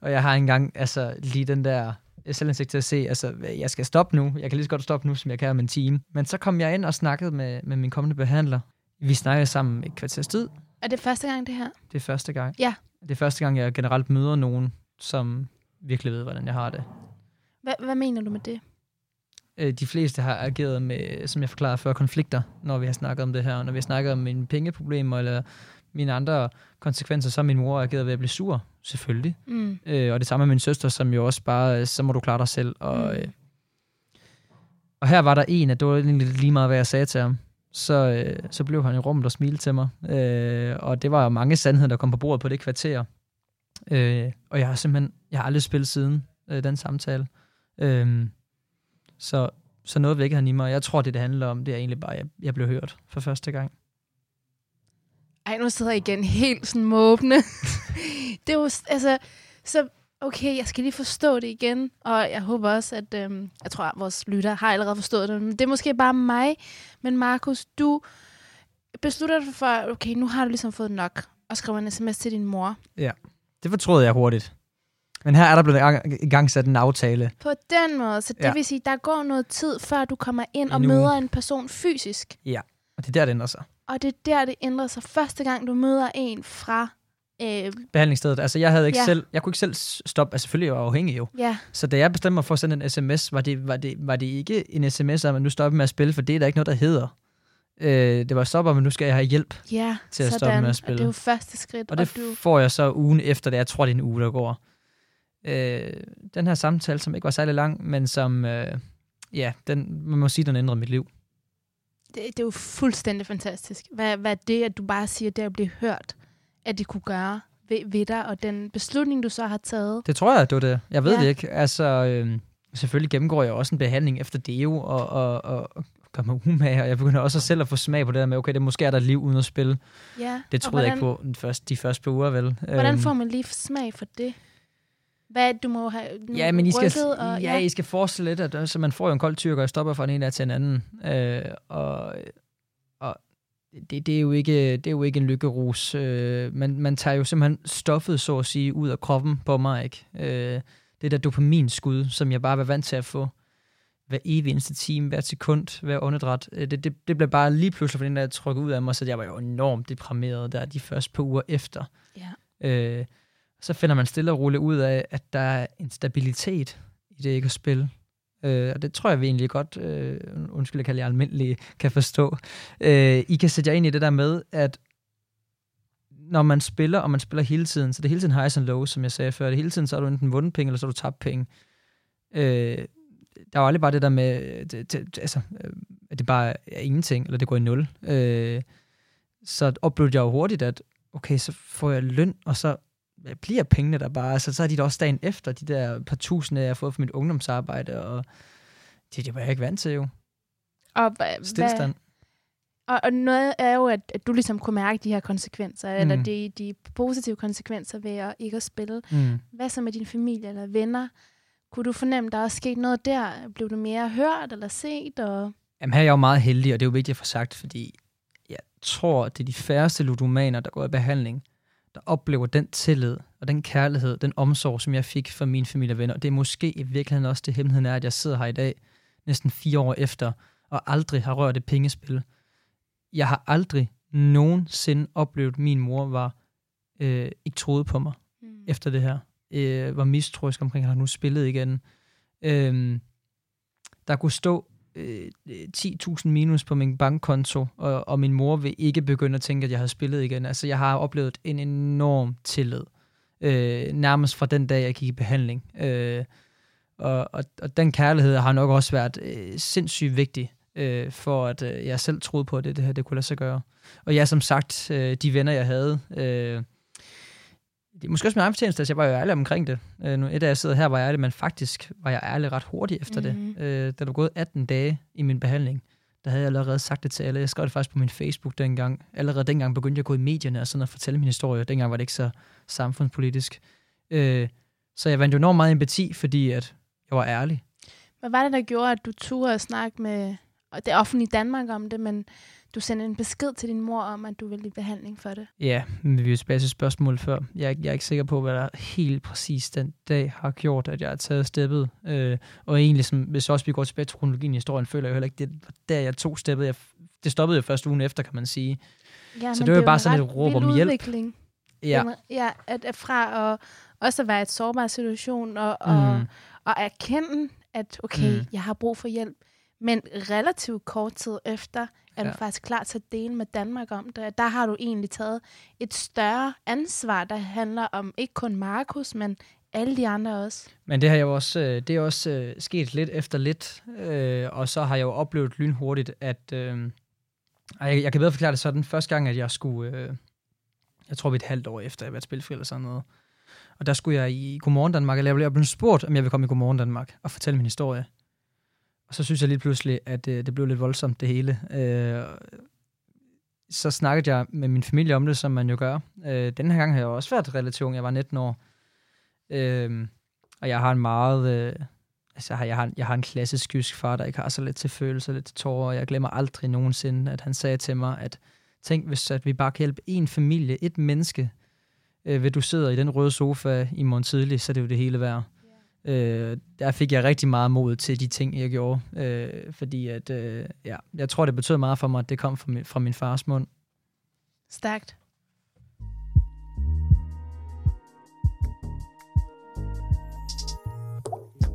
og jeg har engang, altså, lige den der selvindsigt til at se, altså, jeg skal stoppe nu. Jeg kan lige så godt stoppe nu, som jeg kan om en time. Men så kom jeg ind og snakkede med, med min kommende behandler. Vi snakkede sammen et kvarters tid. Er det første gang, det her? Det er første gang. Ja. Det er første gang, jeg generelt møder nogen, som virkelig ved, hvordan jeg har det. Hvad, hvad mener du med det? Øh, de fleste har ageret med, som jeg forklarede før, konflikter, når vi har snakket om det her. Når vi har snakket om mine pengeproblemer, eller mine andre konsekvenser, så min mor ageret ved at blive sur, selvfølgelig. Mm. Øh, og det samme med min søster, som jo også bare, så må du klare dig selv. Og, mm. øh, og her var der en, at det var lige meget, hvad jeg sagde til ham. Så, øh, så blev han i rummet og smilte til mig. Øh, og det var mange sandheder, der kom på bordet på det kvarter. Øh, og jeg har simpelthen, jeg har aldrig spillet siden øh, den samtale. Øh, så, så noget vækkede han i mig. Jeg tror, det det handler om, det er egentlig bare, at jeg, jeg blev hørt for første gang. Ej, nu sidder jeg igen helt sådan måbende. det er jo, altså, så okay, jeg skal lige forstå det igen. Og jeg håber også, at, øhm, jeg tror, at vores lytter har allerede forstået det. Men det er måske bare mig. Men Markus, du beslutter dig for, okay, nu har du ligesom fået nok, og skriver en sms til din mor. Ja, det fortrød jeg hurtigt. Men her er der blevet i gang sat en aftale. På den måde. Så det ja. vil sige, der går noget tid, før du kommer ind og møder en person fysisk. Ja, og det er der, det ændrer sig. Og det er der, det ændrer sig. Første gang, du møder en fra... Øh, Behandlingsstedet. Altså, jeg havde ikke ja. selv... Jeg kunne ikke selv stoppe... Altså, selvfølgelig var jeg afhængig jo. Ja. Så da jeg bestemte mig for at sende en sms, var det, var det, var det ikke en sms om, at nu stopper med at spille, for det er der ikke noget, der hedder. Øh, det var stopper, men nu skal jeg have hjælp ja, til at sådan. stoppe med at spille. Og det er jo første skridt. Og det og du... får jeg så ugen efter det. Jeg tror, det er en uge, der går. Øh, den her samtale, som ikke var særlig lang, men som... Øh, ja, den, man må sige, den ændrede mit liv. Det, det er jo fuldstændig fantastisk. Hvad, hvad det, at du bare siger, det at blive hørt, at det kunne gøre ved, ved dig, og den beslutning, du så har taget? Det tror jeg, det var det. Jeg ved ja. det ikke. Altså, øh, selvfølgelig gennemgår jeg også en behandling efter det og, og, og, og gør mig umage, og jeg begynder også selv at få smag på det der med, okay, det måske er der et liv uden at spille. Ja. Det troede hvordan, jeg ikke på de første, de første par uger, vel? Hvordan øhm. får man lige smag for det? Hvad du må have ja, men I skal, og, ja, ja, I skal forestille lidt, at så man får jo en kold tyrker og stopper fra en ene til en anden. Øh, og og det, det, er jo ikke, det er jo ikke en lykkerus. Øh, man, man tager jo simpelthen stoffet, så at sige, ud af kroppen på mig. Ikke? Øh, det der dopaminskud, som jeg bare var vant til at få hver evig eneste time, hver sekund, hver åndedræt. Øh, det, det, det blev bare lige pludselig, fordi den der trukket ud af mig, så jeg var jo enormt deprimeret der de første par uger efter. Ja. Øh, så finder man stille og roligt ud af, at der er en stabilitet i det ikke at spille. Øh, og det tror jeg vi egentlig godt, øh, undskyld, jeg kalder jer almindelige, kan forstå. Øh, I kan sætte jer ind i det der med, at når man spiller, og man spiller hele tiden, så det er hele tiden highs and lows, som jeg sagde før. Det hele tiden, så har du enten vundet penge, eller så har du tabt penge. Øh, der er jo aldrig bare det der med, det, det, altså, øh, at det bare er ingenting, eller det går i nul. Øh, så oplevede jeg jo hurtigt, at okay, så får jeg løn, og så bliver pengene der bare. Altså, så er de da også dagen efter, de der par tusinde, jeg har fået for mit ungdomsarbejde, og det, det var jeg ikke vant til jo. Og Stilstand. Og, og noget er jo, at, at du ligesom kunne mærke de her konsekvenser, mm. eller de, de positive konsekvenser ved at ikke at spille. Mm. Hvad så med din familie eller venner? Kunne du fornemme, der er sket noget der? Blev du mere hørt eller set? Og... Jamen her er jeg jo meget heldig, og det er jo vigtigt at få sagt, fordi jeg tror, det er de færreste ludomaner, der går i behandling, der oplever den tillid og den kærlighed, den omsorg, som jeg fik fra mine familie og venner. Og det er måske i virkeligheden også det hemmeligheden er, at jeg sidder her i dag, næsten fire år efter, og aldrig har rørt et pengespil. Jeg har aldrig nogensinde oplevet, at min mor var øh, ikke troet på mig mm. efter det her. Øh, var mistroisk omkring, at han nu spillet igen. Øh, der kunne stå øh, øh 10.000 minus på min bankkonto, og, og min mor vil ikke begynde at tænke, at jeg har spillet igen. Altså, jeg har oplevet en enorm tillid. Øh, nærmest fra den dag, jeg gik i behandling. Øh, Og, og, og den kærlighed har nok også været øh, sindssygt vigtig, øh, for at øh, jeg selv troede på, at det, det her det kunne lade sig gøre. Og ja, som sagt, øh, de venner, jeg havde, øh, det er måske også min egen fortjeneste, at jeg var jo ærlig omkring det. Øh, nu et af jeg sidder her, var jeg ærlig, men faktisk var jeg ærlig ret hurtigt efter mm-hmm. det. Øh, da der var gået 18 dage i min behandling, der havde jeg allerede sagt det til alle. Jeg skrev det faktisk på min Facebook dengang. Allerede dengang begyndte jeg at gå i medierne og sådan at fortælle min historie. Dengang var det ikke så samfundspolitisk. Øh, så jeg vandt jo enormt meget empati, fordi at jeg var ærlig. Hvad var det, der gjorde, at du turde at snakke med det offentlige Danmark om det, men du sendte en besked til din mor om, at du ville i behandling for det? Ja, men vi vil tilbage til spørgsmålet før. Jeg, jeg er ikke sikker på, hvad der helt præcis den dag har gjort, at jeg har taget steppet. Øh, og egentlig, som, hvis også vi går tilbage til kronologien i historien, føler jeg heller ikke, det var der jeg tog steppet. Jeg, det stoppede jo først ugen efter, kan man sige. Ja, så det var jo bare sådan et råb om hjælp. Udvikling. Ja. ja at, at fra at også at være i et sårbar situation, og, og, mm. og erkende, at okay, mm. jeg har brug for hjælp. Men relativt kort tid efter, er du ja. faktisk klar til at dele med Danmark om det. Der har du egentlig taget et større ansvar, der handler om ikke kun Markus, men alle de andre også. Men det har jo også, øh, det er også øh, sket lidt efter lidt, øh, og så har jeg jo oplevet lynhurtigt, at øh, jeg, jeg kan bedre forklare det sådan, første gang, at jeg skulle, øh, jeg tror vi et halvt år efter, at jeg været spilfri eller sådan noget, og der skulle jeg i Godmorgen Danmark, eller jeg blev spurgt, om jeg vil komme i Godmorgen Danmark og fortælle min historie. Og så synes jeg lige pludselig, at øh, det blev lidt voldsomt det hele. Øh, så snakkede jeg med min familie om det, som man jo gør. Øh, den her gang har jeg også været relativt ung. Jeg var 19 år. Øh, og jeg har en meget... Øh, altså, jeg har, jeg, har, jeg har en klassisk jysk far, der ikke har så lidt til følelser, lidt til tårer. Og jeg glemmer aldrig nogensinde, at han sagde til mig, at tænk, hvis at vi bare kan hjælpe en familie, et menneske, øh, ved du sidder i den røde sofa i morgen tidlig, så er det jo det hele værd. Øh, der fik jeg rigtig meget mod til de ting, jeg gjorde. Øh, fordi at, øh, ja, jeg tror, det betød meget for mig, at det kom fra min, fra min fars mund. Stærkt.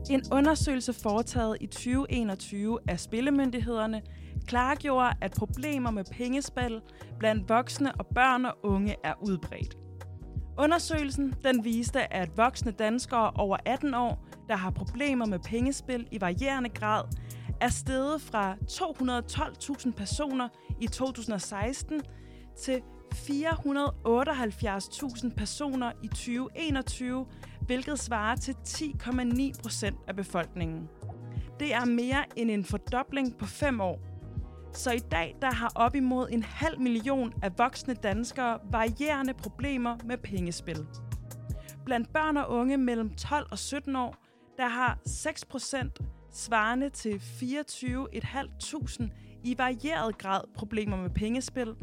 En undersøgelse foretaget i 2021 af spillemyndighederne klargjorde, at problemer med pengespil blandt voksne og børn og unge er udbredt. Undersøgelsen den viste, at voksne danskere over 18 år, der har problemer med pengespil i varierende grad, er steget fra 212.000 personer i 2016 til 478.000 personer i 2021, hvilket svarer til 10,9 procent af befolkningen. Det er mere end en fordobling på fem år. Så i dag der har op imod en halv million af voksne danskere varierende problemer med pengespil. Blandt børn og unge mellem 12 og 17 år, der har 6 procent svarende til 24.500 i varieret grad problemer med pengespil,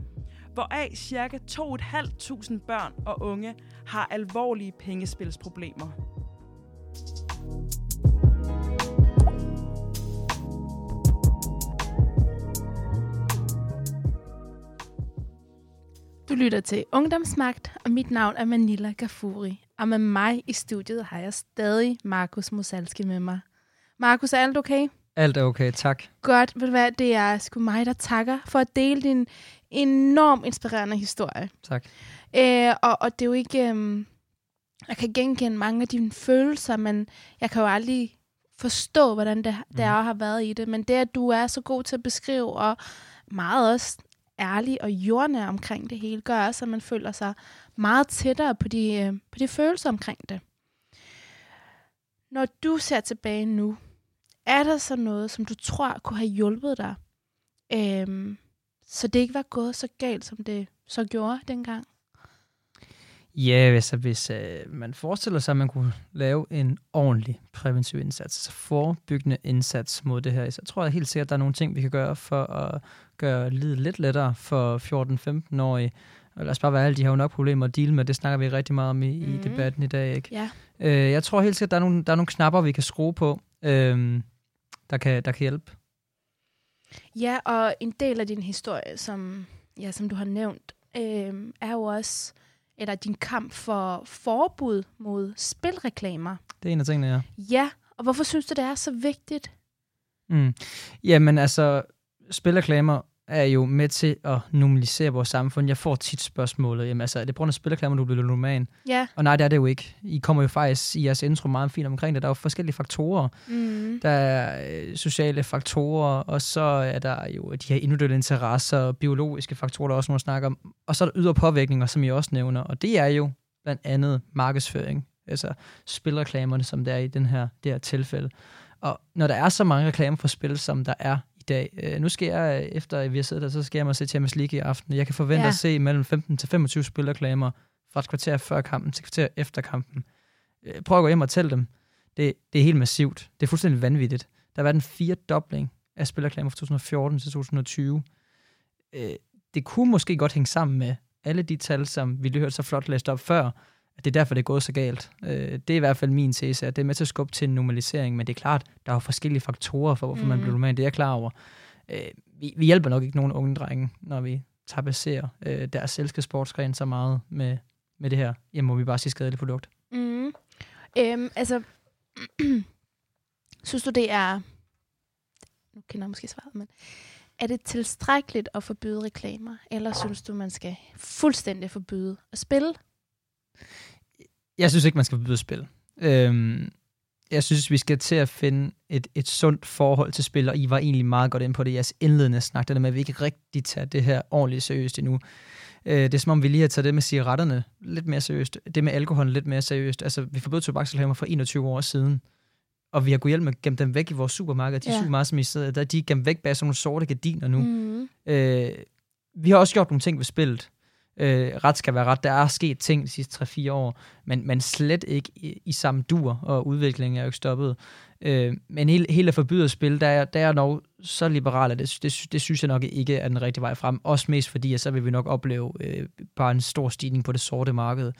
hvoraf ca. 2.500 børn og unge har alvorlige pengespilsproblemer. Du lytter til Ungdomsmagt, og mit navn er Manila Gafuri. Og med mig i studiet har jeg stadig Markus Mosalski med mig. Markus, er alt okay? Alt er okay, tak. Godt, ved du hvad, det er sgu mig, der takker for at dele din enormt inspirerende historie. Tak. Øh, og, og det er jo ikke... Øh, jeg kan genkende mange af dine følelser, men jeg kan jo aldrig forstå, hvordan det, det er, mm. har været i det. Men det, at du er så god til at beskrive, og meget også ærlig og jordnær omkring det hele, gør også, at man føler sig meget tættere på de, øh, på de følelser omkring det. Når du ser tilbage nu, er der så noget, som du tror kunne have hjulpet dig, øhm, så det ikke var gået så galt, som det så gjorde dengang? Ja, hvis, hvis øh, man forestiller sig, at man kunne lave en ordentlig præventiv indsats, altså forebyggende indsats mod det her, så tror jeg helt sikkert, at der er nogle ting, vi kan gøre for at gøre livet lidt lettere for 14-15-årige. Og lad os bare være alle de har jo nok problemer at deal med. Det snakker vi rigtig meget om i, mm. i debatten i dag. Ikke? Ja. Øh, jeg tror helt sikkert, at der er nogle, der er nogle knapper, vi kan skrue på, øh, der, kan, der kan hjælpe. Ja, og en del af din historie, som, ja, som du har nævnt, øh, er jo også eller din kamp for forbud mod spilreklamer. Det er en af tingene, ja. Ja, og hvorfor synes du, det er så vigtigt? Mm. Jamen altså, spilreklamer er jo med til at normalisere vores samfund. Jeg får tit spørgsmålet, jamen altså, er det på grund af spillerklammer, du bliver ludoman? Ja. Og nej, det er det jo ikke. I kommer jo faktisk i jeres intro meget fint omkring det. Der er jo forskellige faktorer. Mm. Der er øh, sociale faktorer, og så er der jo de her individuelle interesser, biologiske faktorer, der også må snakke om. Og så er der ydre påvirkninger, som I også nævner. Og det er jo blandt andet markedsføring. Altså spilreklamerne, som der er i den her, det her tilfælde. Og når der er så mange reklamer for spil, som der er dag, øh, nu skal jeg, efter vi har siddet der, så skal jeg mig se Champions League i aften. Jeg kan forvente Ja. at se mellem 15 til 25 spilreklamer fra et kvarter før kampen til et kvarter efter kampen. Øh, prøv at gå hjem og tælle dem. Det, det er helt massivt. Det er fuldstændig vanvittigt. Der har været en firedobling af spilreklamer fra 2014 til 2020. Øh, det kunne måske godt hænge sammen med alle de tal, som vi lige hørte så flot læst op før, at det er derfor, det er gået så galt. Øh, det er i hvert fald min tese, at det er med til at skubbe til en normalisering, men det er klart, der er jo forskellige faktorer for, hvorfor mm. man bliver normal. Det er jeg klar over. Øh, vi, vi hjælper nok ikke nogen unge drenge, når vi tapasserer øh, deres selskabssportsgren så meget med, med det her, jamen må vi bare sige skadeligt produkt. Mm. Øhm, altså, synes du, det er... Nu kender jeg måske svaret, men... Er det tilstrækkeligt at forbyde reklamer, eller synes du, man skal fuldstændig forbyde at spille? Jeg synes ikke, man skal forbyde spil. Øhm, jeg synes, vi skal til at finde et, et sundt forhold til spil, og I var egentlig meget godt ind på det i jeres indledende snak, det der med, at vi ikke rigtig tager det her ordentligt seriøst endnu. Øh, det er som om, vi lige har taget det med cigaretterne lidt mere seriøst, det med alkohol lidt mere seriøst. Altså, vi forbød tobaksreklamer for 21 år siden, og vi har gået hjem med gemme dem væk i vores supermarked. De ja. supermarkeder, som I sidder, der, de er gemt væk bag sådan nogle sorte gardiner nu. Mm. Øh, vi har også gjort nogle ting ved spillet. Øh, ret skal være ret. Der er sket ting de sidste 3-4 år, men, men slet ikke i, i samme dur, og udviklingen er jo ikke stoppet. Øh, men hele, hele forbydet spil, der er, der er nok så liberalt, det, det, det synes jeg nok ikke er den rigtige vej frem. Også mest fordi, at så vil vi nok opleve øh, bare en stor stigning på det sorte marked,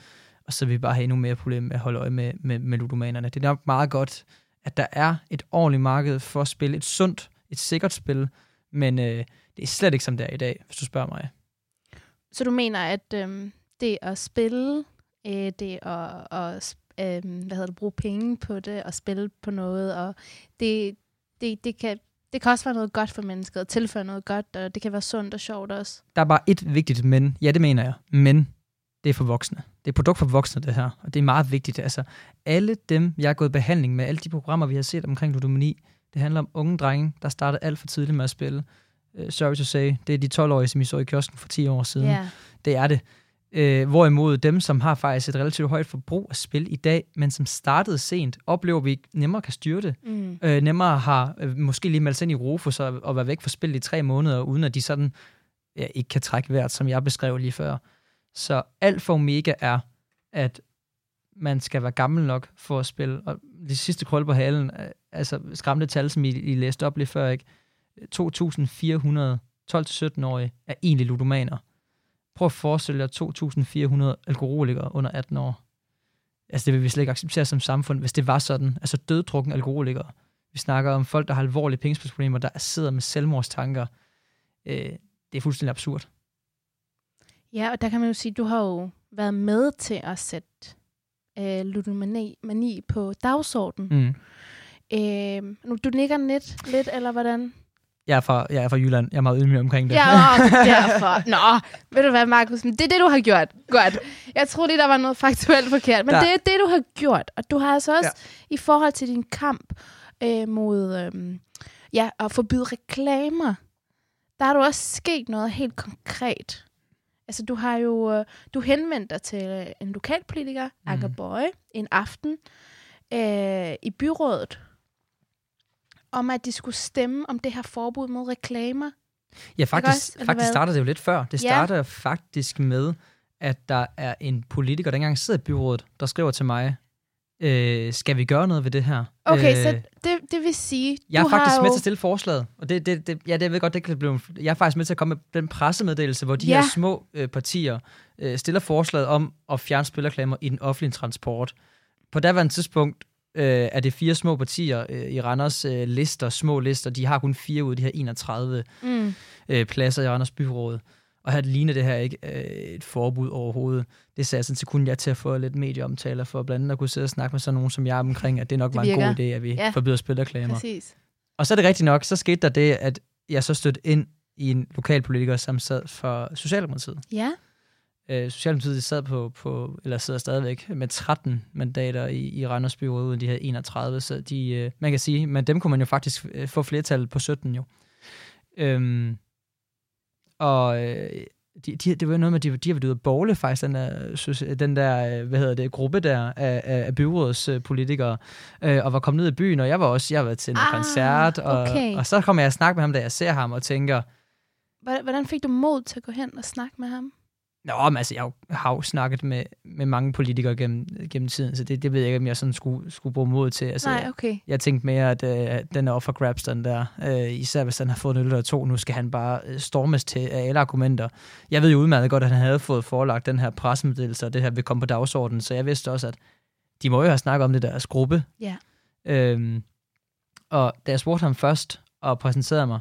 og så vil vi bare have endnu mere problem med at holde øje med, med, med ludomanerne. Det er nok meget godt, at der er et ordentligt marked for at spille et sundt, et sikkert spil, men øh, det er slet ikke som det er i dag, hvis du spørger mig. Så du mener, at øhm, det at spille, øh, det at, at øhm, hvad hedder det, bruge penge på det, og spille på noget, og det, det, det, kan, det kan også være noget godt for mennesket, og tilføre noget godt, og det kan være sundt og sjovt også. Der er bare et vigtigt men. Ja, det mener jeg. Men det er for voksne. Det er et produkt for voksne, det her. Og det er meget vigtigt. Altså, alle dem, jeg har gået i behandling med, alle de programmer, vi har set omkring ludomani, det handler om unge drenge, der startede alt for tidligt med at spille. Uh, sorry to say, det er de 12-årige, som I så i kiosken for 10 år siden. Ja. Det er det. Øh, hvorimod dem, som har faktisk et relativt højt forbrug af spil i dag, men som startede sent, oplever vi nemmere kan styre det. Mm. Øh, nemmere har øh, måske lige meldt sig ind i Rufus og, og være væk fra spillet i tre måneder, uden at de sådan ja, ikke kan trække vejret, som jeg beskrev lige før. Så alt for Omega er, at man skal være gammel nok for at spille. Og de sidste krølle på halen, øh, altså skræmte tal, som I, I læste op lige før, ikke? 2.400 12-17-årige er egentlig ludomaner. Prøv at forestille jer 2.400 alkoholikere under 18 år. Altså det vil vi slet ikke acceptere som samfund, hvis det var sådan. Altså døddrukken alkoholikere. Vi snakker om folk, der har alvorlige pengespilsproblemer, der sidder med selvmordstanker. Øh, det er fuldstændig absurd. Ja, og der kan man jo sige, at du har jo været med til at sætte øh, ludomani mani på dagsordenen. Mm. Øh, nu, du nikker lidt, lidt, eller hvordan? Jeg, er fra, jeg er fra Jylland. Jeg er meget ydmyg omkring det. Ja, derfor. Nå, ved du hvad, Markus? Det er det, du har gjort. Godt. Jeg troede lige, der var noget faktuelt forkert. Men Ja. det er det, du har gjort. Og du har altså også, Ja. i forhold til din kamp øh, mod øh, ja, at forbyde reklamer, der har du også sket noget helt konkret. Altså, du har jo øh, du henvendt dig til øh, en lokalpolitiker, Mhm. Anker Bøje, en aften øh, i byrådet, om at de skulle stemme om det her forbud mod reklamer. Ja, faktisk, også? Faktisk hvad? starter det jo lidt før. Det Ja. starter ja. faktisk med, at der er en politiker, der engang sidder i byrådet, der skriver til mig, øh, skal vi gøre noget ved det her? Okay, øh, så det, det vil sige, Jeg er du faktisk har med jo... til at stille forslaget, og det, det, det, ja, det jeg ved godt, det kan blive... Jeg er faktisk med til at komme med den pressemeddelelse, hvor de Ja. her små øh, partier øh, stiller forslaget om at fjerne spillerklamer i den offentlige transport. På daværende tidspunkt øh, er det fire små partier øh, i Randers øh, lister, små lister. De har kun fire ud af de her 31 Mm. øh, pladser i Randers Byråd. Og her ligner det her ikke øh, et forbud overhovedet. Det sagde jeg sådan, så kunne jeg til at få lidt medieomtaler for blandt andet at kunne sidde og snakke med sådan nogen som jeg omkring, at det nok Det var en god idé, at vi Ja. ja. forbyder spillerklamer. Præcis. Og så er det rigtigt nok, så skete der det, at jeg så stødte ind i en lokalpolitiker, som sad for Socialdemokratiet. Ja. Øh, Socialdemokratiet sad på, på, eller sidder stadigvæk med 13 mandater i, i Randers byråd, uden de havde 31, så de, øh, man kan sige, men dem kunne man jo faktisk øh, få flertal på 17 jo. Øhm, og øh, de, de, det var noget med, at de, de har været ude at bowle faktisk, den der, den der hvad hedder det, gruppe der af, af byrådspolitikere, øh, og var kommet ned i byen, og jeg var også, jeg var til en ah, koncert, og, okay. og så kommer jeg og snakker med ham, da jeg ser ham, og tænker... Hvordan fik du mod til at gå hen og snakke med ham? Nå, men altså, jeg har jo snakket med, med mange politikere gennem, gennem tiden, så det, det ved jeg ikke, om jeg sådan skulle, skulle bruge mod til. Altså, Nej, okay. Jeg, jeg tænkte mere, at øh, den er offer grabs, den der. Øh, især hvis han har fået en eller to, nu skal han bare øh, stormes til af alle argumenter. Jeg ved jo udmærket godt, at han havde fået forelagt den her pressemeddelelse, og det her vil komme på dagsordenen, så jeg vidste også, at de må jo have snakket om det deres gruppe. Ja. Øhm, og da jeg spurgte ham først og præsenterede mig,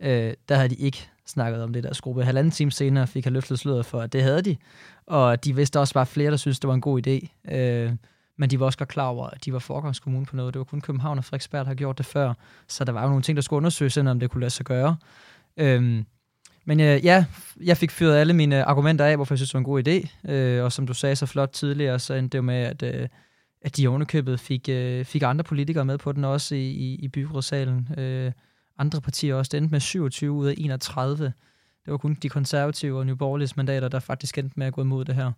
øh, der havde de ikke snakket om det der gruppe. Halvanden time senere fik han løftet sløret for, at det havde de, og de vidste også bare flere, der syntes, det var en god idé. Øh, men de var også godt klar over, at de var forgangskommune på noget. Det var kun København og Frederiksberg, der har gjort det før, så der var jo nogle ting, der skulle undersøges, om det kunne lade sig gøre. Øh, men øh, ja, jeg fik fyret alle mine argumenter af, hvorfor jeg synes, det var en god idé. Øh, og som du sagde så flot tidligere, så endte det jo med, at, øh, at de ovenikøbet fik, øh, fik andre politikere med på den også i, i, i byrådssalen. Øh, andre partier også. Det endte med 27 ud af 31. Det var kun de konservative og Nye mandater, der faktisk endte med at gå imod det her.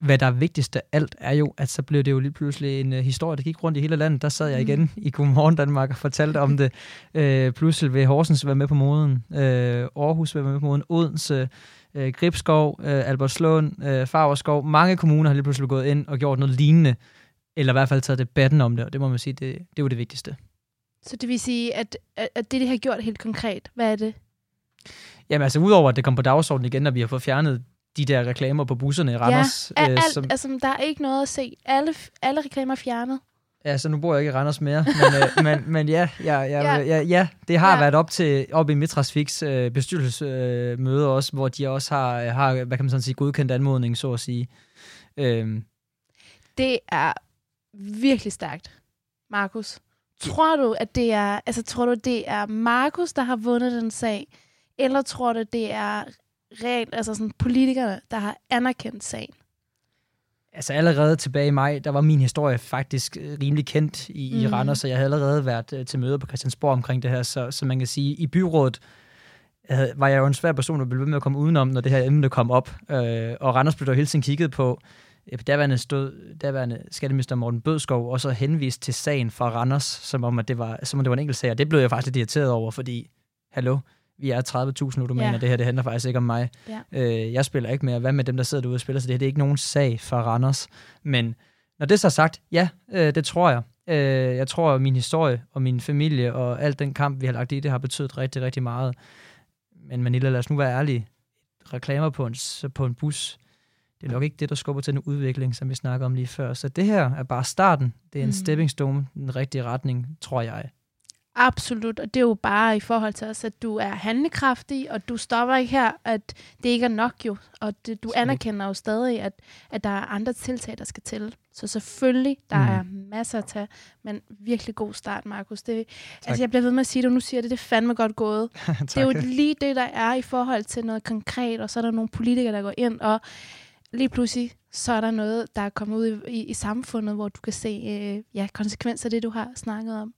Hvad der er vigtigst af alt, er jo, at så blev det jo lige pludselig en uh, historie, der gik rundt i hele landet. Der sad jeg igen mm. i Godmorgen Danmark og fortalte om det. Uh, pludselig vil Horsens være med på moden. Uh, Aarhus vil være med på moden. Odense, uh, Gribskov, uh, Albertslund, uh, Fagerskov. Mange kommuner har lige pludselig gået ind og gjort noget lignende. Eller i hvert fald taget debatten om det, og det må man sige, det, det var det vigtigste. Så det vil sige, at, at det, det har gjort helt konkret, hvad er det? Jamen altså, udover at det kom på dagsordenen igen, når vi har fået fjernet de der reklamer på busserne i Randers. Ja, øh, alt, som, altså, der er ikke noget at se. Alle, alle reklamer er fjernet. Ja, så nu bor jeg ikke i Randers mere, men, øh, men, men ja, ja, ja, ja. ja, ja, det har ja. været op til op i Mitrafiks øh, bestyrelsesmøde øh, også, hvor de også har, har, hvad kan man sådan sige, godkendt anmodning, så at sige. Øhm. Det er virkelig stærkt, Markus. Tror du, at det er, altså tror du, det er Markus, der har vundet den sag, eller tror du, det er reelt, altså sådan politikerne, der har anerkendt sagen? Altså allerede tilbage i maj, der var min historie faktisk øh, rimelig kendt i, mm. i Randers, så jeg havde allerede været uh, til møder på Christiansborg omkring det her, så, så man kan sige, i byrådet havde, var jeg jo en svær person, der blev ved med at komme udenom, når det her emne kom op, uh, og Randers blev der hele tiden kigget på, daværende, stod, daværende skatteminister Morten Bødskov også henvist til sagen fra Randers, som om, at det var, som om det var en enkelt sag, og det blev jeg faktisk lidt irriteret over, fordi, hallo, vi er 30.000 ludomaner, ja. det her det handler faktisk ikke om mig. Ja. Øh, jeg spiller ikke mere. Hvad med dem, der sidder derude og spiller? Så det her det er ikke nogen sag for Randers. Men når det så er sagt, ja, øh, det tror jeg. Øh, jeg tror, at min historie og min familie og alt den kamp, vi har lagt i, det har betydet rigtig, rigtig meget. Men Manila, lad os nu være ærlige. Reklamer på en, på en bus, det er nok ikke det, der skubber til den udvikling, som vi snakker om lige før. Så det her er bare starten. Det er en mm. stepping stone i den rigtige retning, tror jeg. Absolut, og det er jo bare i forhold til os, at du er handlekraftig, og du stopper ikke her, at det ikke er nok jo, og det, du anerkender jo stadig, at, at der er andre tiltag, der skal til. Så selvfølgelig, der mm. er masser at tage, men virkelig god start, Markus. Det, altså, jeg bliver ved med at sige det, og nu siger det, det er fandme godt gået. det er jo lige det, der er i forhold til noget konkret, og så er der nogle politikere, der går ind og lige pludselig, så er der noget, der er kommet ud i, i, i samfundet, hvor du kan se øh, ja, konsekvenser af det, du har snakket om.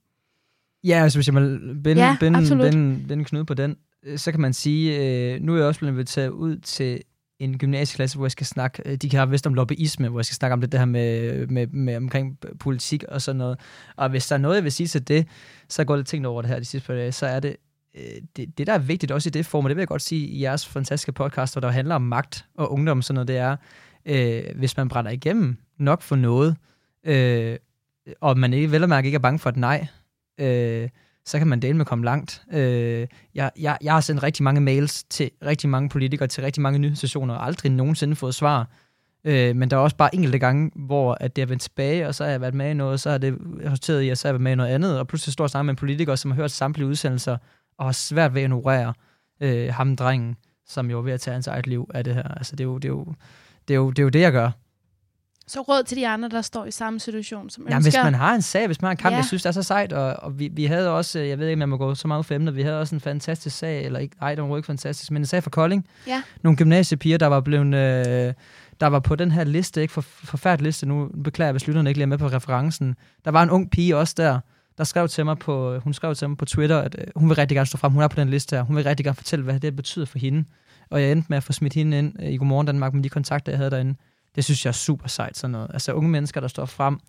Ja, altså hvis jeg må binde, ja, binde, binde, binde knude på den, øh, så kan man sige, øh, nu er jeg også blevet inviteret ud til en gymnasieklasse, hvor jeg skal snakke, øh, de kan have vist om lobbyisme, hvor jeg skal snakke om det, det her med, med, med omkring politik og sådan noget. Og hvis der er noget, jeg vil sige til det, så går lidt tænkt over det her de sidste par dage, så er det, Øh, det, det, der er vigtigt også i det form, og det vil jeg godt sige i jeres fantastiske podcast, hvor der handler om magt og ungdom, sådan noget, det er, øh, hvis man brænder igennem nok for noget, øh, og man ikke, vel og mærke ikke er bange for et nej, øh, så kan man dele med at komme langt. Øh, jeg, jeg, jeg har sendt rigtig mange mails til rigtig mange politikere, til rigtig mange nyhedsstationer, og aldrig nogensinde fået svar. Øh, men der er også bare enkelte gange, hvor at det er vendt tilbage, og så har jeg været med i noget, så har det resulteret i, at så har jeg været med i noget andet, og pludselig står jeg sammen med en politiker, som har hørt samtlige udsendelser, og har svært ved at ignorere øh, ham drengen, som jo er ved at tage hans eget liv af det her. Altså, det er jo det, er jo, det, er jo, det, er jo det jeg gør. Så råd til de andre, der står i samme situation, som ja, ønsker... hvis man har en sag, hvis man har en kamp, Ja. jeg synes, det er så sejt, og, og vi, vi havde også, øh, jeg ved ikke, om jeg må gå så meget for emnet, vi havde også en fantastisk sag, eller ikke, nej, den var ikke fantastisk, men en sag for Kolding. Ja. Nogle gymnasiepiger, der var blevet, øh, der var på den her liste, ikke for, forfærdelig liste, nu beklager jeg, hvis lytterne ikke lige er med på referencen. Der var en ung pige også der, der skrev til mig på, øh, hun skrev til mig på Twitter, at øh, hun vil rigtig gerne stå frem, hun er på den liste her, hun vil rigtig gerne fortælle, hvad det betyder for hende. Og jeg endte med at få smidt hende ind øh, i Godmorgen Danmark med de kontakter, jeg havde derinde. Det synes jeg er super sejt, sådan noget. Altså unge mennesker, der står frem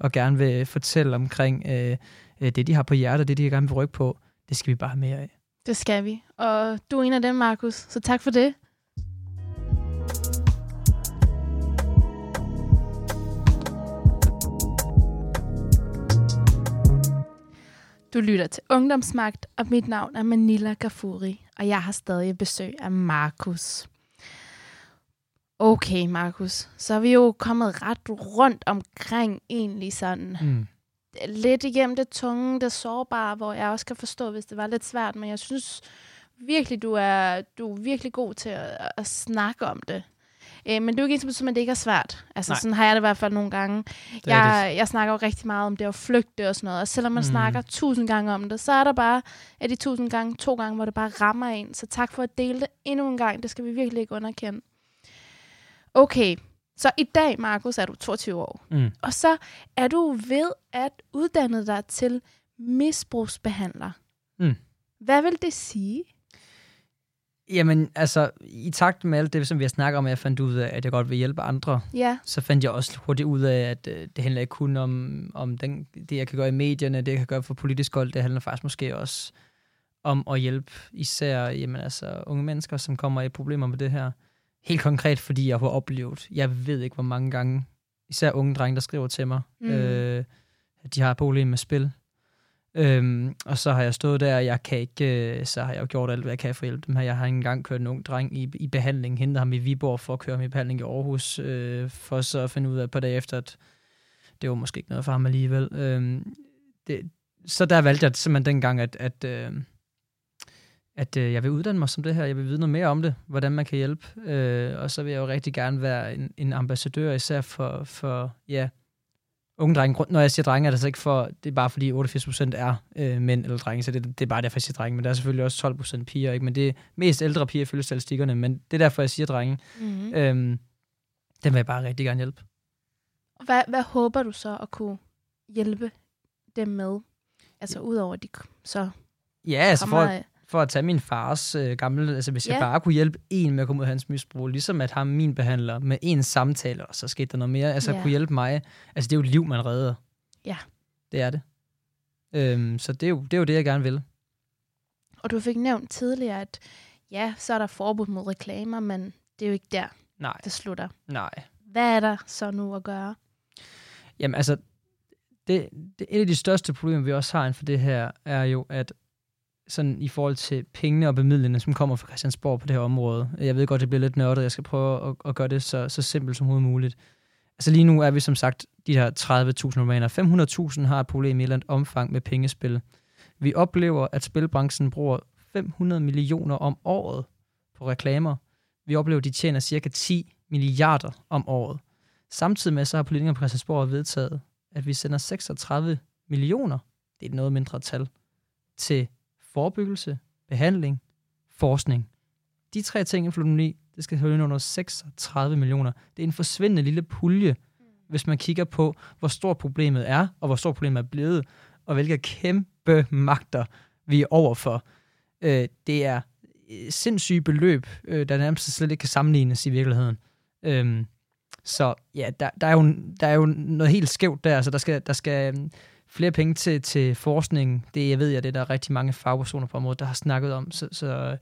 og gerne vil fortælle omkring øh, øh, det, de har på hjertet, det, de gerne vil rykke på. Det skal vi bare have mere af. Det skal vi. Og du er en af dem, Markus. Så tak for det. Du lytter til Ungdomsmagt, og mit navn er Manila Gafuri, og jeg har stadig besøg af Markus. Okay, Markus, så er vi jo kommet ret rundt omkring egentlig sådan Mm. lidt igennem det tunge, det sårbare, hvor jeg også kan forstå, hvis det var lidt svært, men jeg synes virkelig, du er, du er virkelig god til at, at snakke om det. Øh, men det er jo ikke ens, at det ikke er svært. Altså, Nej. sådan har jeg det i hvert fald nogle gange. Det Jeg, jeg snakker jo rigtig meget om det at flygte og sådan noget, og selvom man mm. snakker tusind gange om det, så er der bare af de tusind gange, to gange, hvor det bare rammer en. Så tak for at dele det endnu en gang. Det skal vi virkelig ikke underkende. Okay, så i dag, Markus, er du 22 år. Mm. Og så er du ved at uddanne dig til misbrugsbehandler. Mm. Hvad vil det sige? Jamen, altså, i takt med alt det, som vi har snakket om, jeg fandt ud af, at jeg godt vil hjælpe andre, Ja, så fandt jeg også hurtigt ud af, at øh, det handler ikke kun om, om den, det, jeg kan gøre i medierne, det, jeg kan gøre for politisk hold, det handler faktisk måske også om at hjælpe især jamen, altså, unge mennesker, som kommer i problemer med det her. Helt konkret, fordi jeg har oplevet, jeg ved ikke, hvor mange gange, især unge drenge, der skriver til mig, Mm. øh, at de har et problem med spil. Øhm, og så har jeg stået der, og jeg kan ikke, øh, så har jeg jo gjort alt, hvad jeg kan for at hjælpe dem her. Jeg har ikke engang kørt en ung dreng i, i behandling, hentet ham i Viborg for at køre ham i behandling i Aarhus, øh, for så at finde ud af på dage efter, at det var måske ikke noget for ham alligevel. Øhm, det, så der valgte jeg simpelthen dengang, at, at, øh, at øh, jeg vil uddanne mig som det her. Jeg vil vide noget mere om det, hvordan man kan hjælpe. Øh, og så vil jeg jo rigtig gerne være en, en ambassadør, især for, for ja, unge drenge. Grund- Når jeg siger drenge, er det så ikke for, det er bare fordi 88 procent er øh, mænd eller drenge, så det, det er bare derfor, jeg siger drenge. Men der er selvfølgelig også 12 procent piger, ikke? men det er mest ældre piger ifølge statistikkerne, men det er derfor, jeg siger drenge. mm-hmm. Øhm, den vil jeg bare rigtig gerne hjælpe. hvad, hvad håber du så at kunne hjælpe dem med? Altså udover at de så Ja, altså for, at- for at tage min fars øh, gamle, altså hvis Ja. jeg bare kunne hjælpe en med at komme ud af hans misbrug, ligesom at ham, min behandler, med en samtale, og så skete der noget mere, altså Ja. kunne hjælpe mig, altså det er jo et liv, man redder. Ja. Det er det. Øhm, så det er, jo, det er jo det, jeg gerne vil. Og du fik nævnt tidligere, at ja, så er der forbud mod reklamer, men det er jo ikke der, Nej, det slutter. nej. Hvad er der så nu at gøre? Jamen altså, det, det, et af de største problemer, vi også har inden for det her, er jo, at sådan i forhold til pengene og bemidlerne, som kommer fra Christiansborg på det her område. Jeg ved godt, det bliver lidt nørdet, jeg skal prøve at, at gøre det så, så simpelt som overhovedet muligt. Altså lige nu er vi som sagt de her 30.000 romaner. 500.000 har et problem i et eller andet omfang med pengespil. Vi oplever, at spilbranchen bruger 500 millioner om året på reklamer. Vi oplever, at de tjener cirka 10 milliarder om året. Samtidig med, så har politikerne på Christiansborg vedtaget, at vi sender 36 millioner, det er et noget mindre tal, til forebyggelse, behandling, forskning. De tre ting i for det skal høre ind under 36 millioner. Det er en forsvindende lille pulje, hvis man kigger på, hvor stort problemet er, og hvor stort problemet er blevet, og hvilke kæmpe magter vi er overfor. Øh, det er øh, sindssyge beløb, øh, der nærmest slet ikke kan sammenlignes i virkeligheden. Øhm, så ja, der, der, er jo, der er jo noget helt skævt der. så der skal, der skal flere penge til, til forskning. Det jeg ved jeg, det er der er rigtig mange fagpersoner på området, der har snakket om. Så, så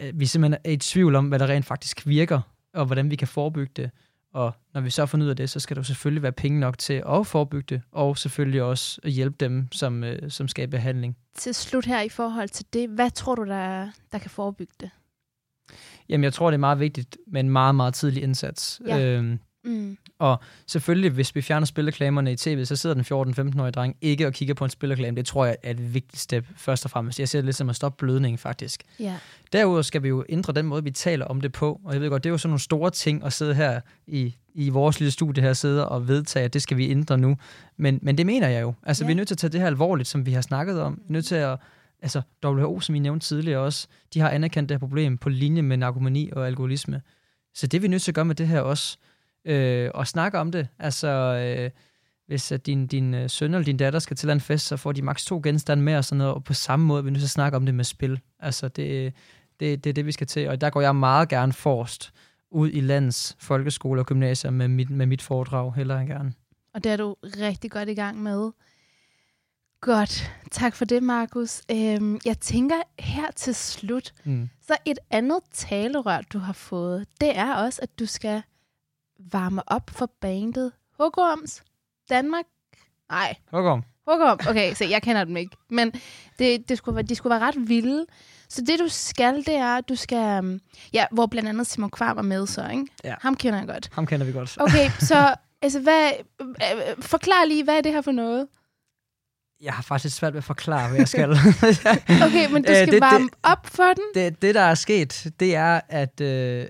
øh, vi simpelthen er i tvivl om, hvad der rent faktisk virker, og hvordan vi kan forebygge det. Og når vi så fundet ud af det, så skal der jo selvfølgelig være penge nok til at forebygge det, og selvfølgelig også at hjælpe dem, som, øh, som skal i behandling. Til slut her i forhold til det, hvad tror du, der, der kan forebygge det? Jamen, jeg tror, det er meget vigtigt med en meget, meget tidlig indsats. Ja. Øhm, Mm. Og selvfølgelig, hvis vi fjerner spilreklamerne i tv, så sidder den 14-15-årige dreng ikke og kigger på en spilreklame. Det tror jeg er et vigtigt step, først og fremmest. Jeg ser det lidt som at stoppe blødningen, faktisk. Ja. Derudover skal vi jo ændre den måde, vi taler om det på. Og jeg ved godt, det er jo sådan nogle store ting at sidde her i, i vores lille studie her, sidde og vedtage, at det skal vi ændre nu. Men, men det mener jeg jo. Altså, ja. vi er nødt til at tage det her alvorligt, som vi har snakket om. Vi er nødt til at altså WHO, som I nævnte tidligere også, de har anerkendt det her problem på linje med narkomani og alkoholisme. Så det er vi nødt til at gøre med det her også øh, og snakke om det. Altså, øh, hvis at din, din øh, søn eller din datter skal til en fest, så får de maks to genstande med og sådan noget, og på samme måde vi nødt til at snakke om det med spil. Altså, det, det, det er det, vi skal til, og der går jeg meget gerne forrest ud i landets folkeskoler og gymnasier med mit, med mit foredrag, heller end gerne. Og det er du rigtig godt i gang med. Godt. Tak for det, Markus. Øhm, jeg tænker her til slut, mm. så et andet talerør, du har fået, det er også, at du skal varme op for bandet Hugorms Danmark. Nej. Hugorm. Hugorm. Okay, så jeg kender dem ikke. Men det, det skulle være, de skulle være ret vilde. Så det, du skal, det er, at du skal... Um, ja, hvor blandt andet Simon Kvar var med så, ikke? Ja. Ham kender jeg godt. Ham kender vi godt. Okay, så altså, hvad, øh, forklar lige, hvad er det her for noget? Jeg har faktisk svært ved at forklare, hvad jeg skal. okay, men du skal det, varme det, op for den? Det, det, der er sket, det er, at øh,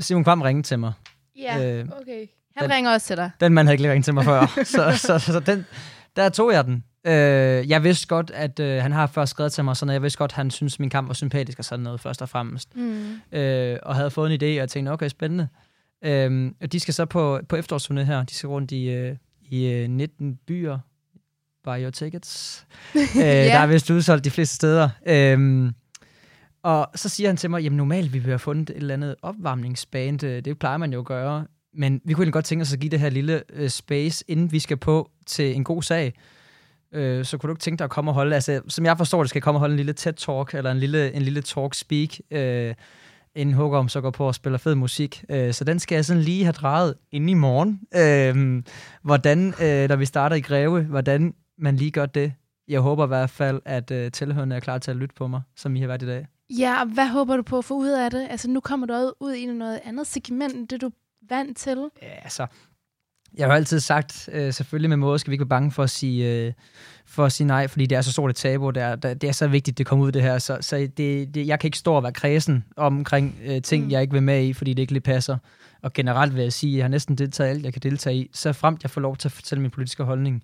Simon Kvam ringede til mig. Ja, øh, okay. Han den, ringer også til dig. Den mand havde ikke ringet til mig før. så, så, så, så den, der tog jeg den. Øh, jeg vidste godt, at øh, han har først skrevet til mig, så jeg vidste godt, at han synes, min kamp var sympatisk og sådan noget, først og fremmest. Mm. Øh, og havde fået en idé, og tænkte, okay, spændende. Øh, de skal så på, på efterårsturné her. De skal rundt i, øh, i 19 øh, byer. Buy your tickets. øh, yeah. Der er vist udsolgt de fleste steder. Øh, og så siger han til mig, jamen normalt vi vil have fundet et eller andet opvarmningsband. Øh, det plejer man jo at gøre. Men vi kunne godt tænke os at give det her lille øh, space, inden vi skal på til en god sag. Uh, så kunne du ikke tænke dig at komme og holde, altså som jeg forstår det, skal jeg komme og holde en lille TED-talk, eller en lille, en lille talk-speak, uh, inden om så går på og spiller fed musik. Uh, så den skal jeg sådan lige have drejet ind i morgen. Uh, hvordan, uh, når vi starter i Greve, hvordan man lige gør det. Jeg håber i hvert fald, at uh, tilhørende er klar til at lytte på mig, som I har været i dag. Ja, og hvad håber du på at få ud af det? Altså, nu kommer du ud i noget andet segment, end det du vant til. Ja, altså, jeg har jo altid sagt, øh, selvfølgelig med måde skal vi ikke være bange for at sige, øh, for at sige nej, fordi det er så stort et tabu, det er, det er så vigtigt, det kommer ud det her. Så, så det, det, jeg kan ikke stå og være kredsen omkring øh, ting, mm. jeg ikke vil med i, fordi det ikke lige passer. Og generelt vil jeg sige, at jeg har næsten deltaget alt, jeg kan deltage i. Så fremt jeg får lov til at fortælle min politiske holdning,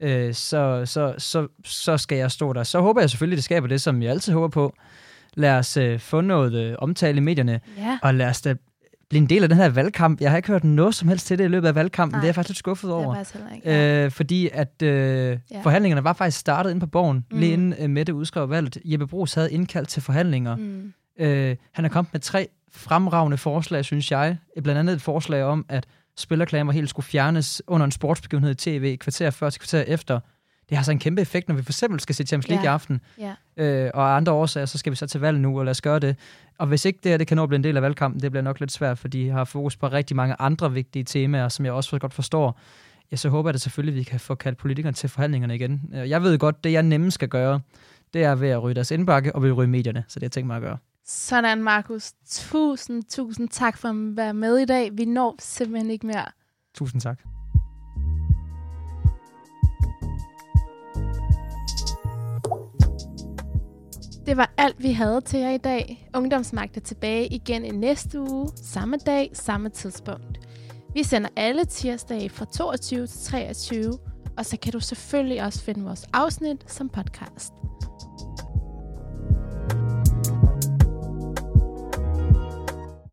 øh, så, så, så, så skal jeg stå der. Så håber jeg selvfølgelig, det skaber det, som jeg altid håber på, lad os øh, få noget øh, omtale i medierne, ja. og lad os da blive en del af den her valgkamp. Jeg har ikke hørt noget som helst til det i løbet af valgkampen. Nej. Det er jeg faktisk lidt skuffet over. Det er ikke, ja. øh, fordi at øh, ja. forhandlingerne var faktisk startet inde på borgen, mm. lige inden øh, Mette udskrev valget. Jeppe Brugs havde indkaldt til forhandlinger. Mm. Øh, han er kommet med tre fremragende forslag, synes jeg. Blandt andet et forslag om, at spillerklamer helt skulle fjernes under en sportsbegivenhed i tv, kvarter før til kvarter efter det har så en kæmpe effekt, når vi for eksempel skal se Champions League ja. i aften. Ja. Øh, og andre årsager, så skal vi så til valg nu, og lad os gøre det. Og hvis ikke det her det kan nå at blive en del af valgkampen, det bliver nok lidt svært, fordi de har fokus på rigtig mange andre vigtige temaer, som jeg også godt forstår. Ja, så håber jeg da selvfølgelig, at vi kan få kaldt politikerne til forhandlingerne igen. Øh, jeg ved godt, det jeg nemmest skal gøre, det er ved at ryge deres indbakke og ved at ryge medierne. Så det har jeg tænkt mig at gøre. Sådan, Markus. Tusind, tusind tak for at være med i dag. Vi når simpelthen ikke mere. Tusind tak. Det var alt, vi havde til jer i dag. Ungdomsmagt er tilbage igen i næste uge, samme dag, samme tidspunkt. Vi sender alle tirsdage fra 22 til 23, og så kan du selvfølgelig også finde vores afsnit som podcast.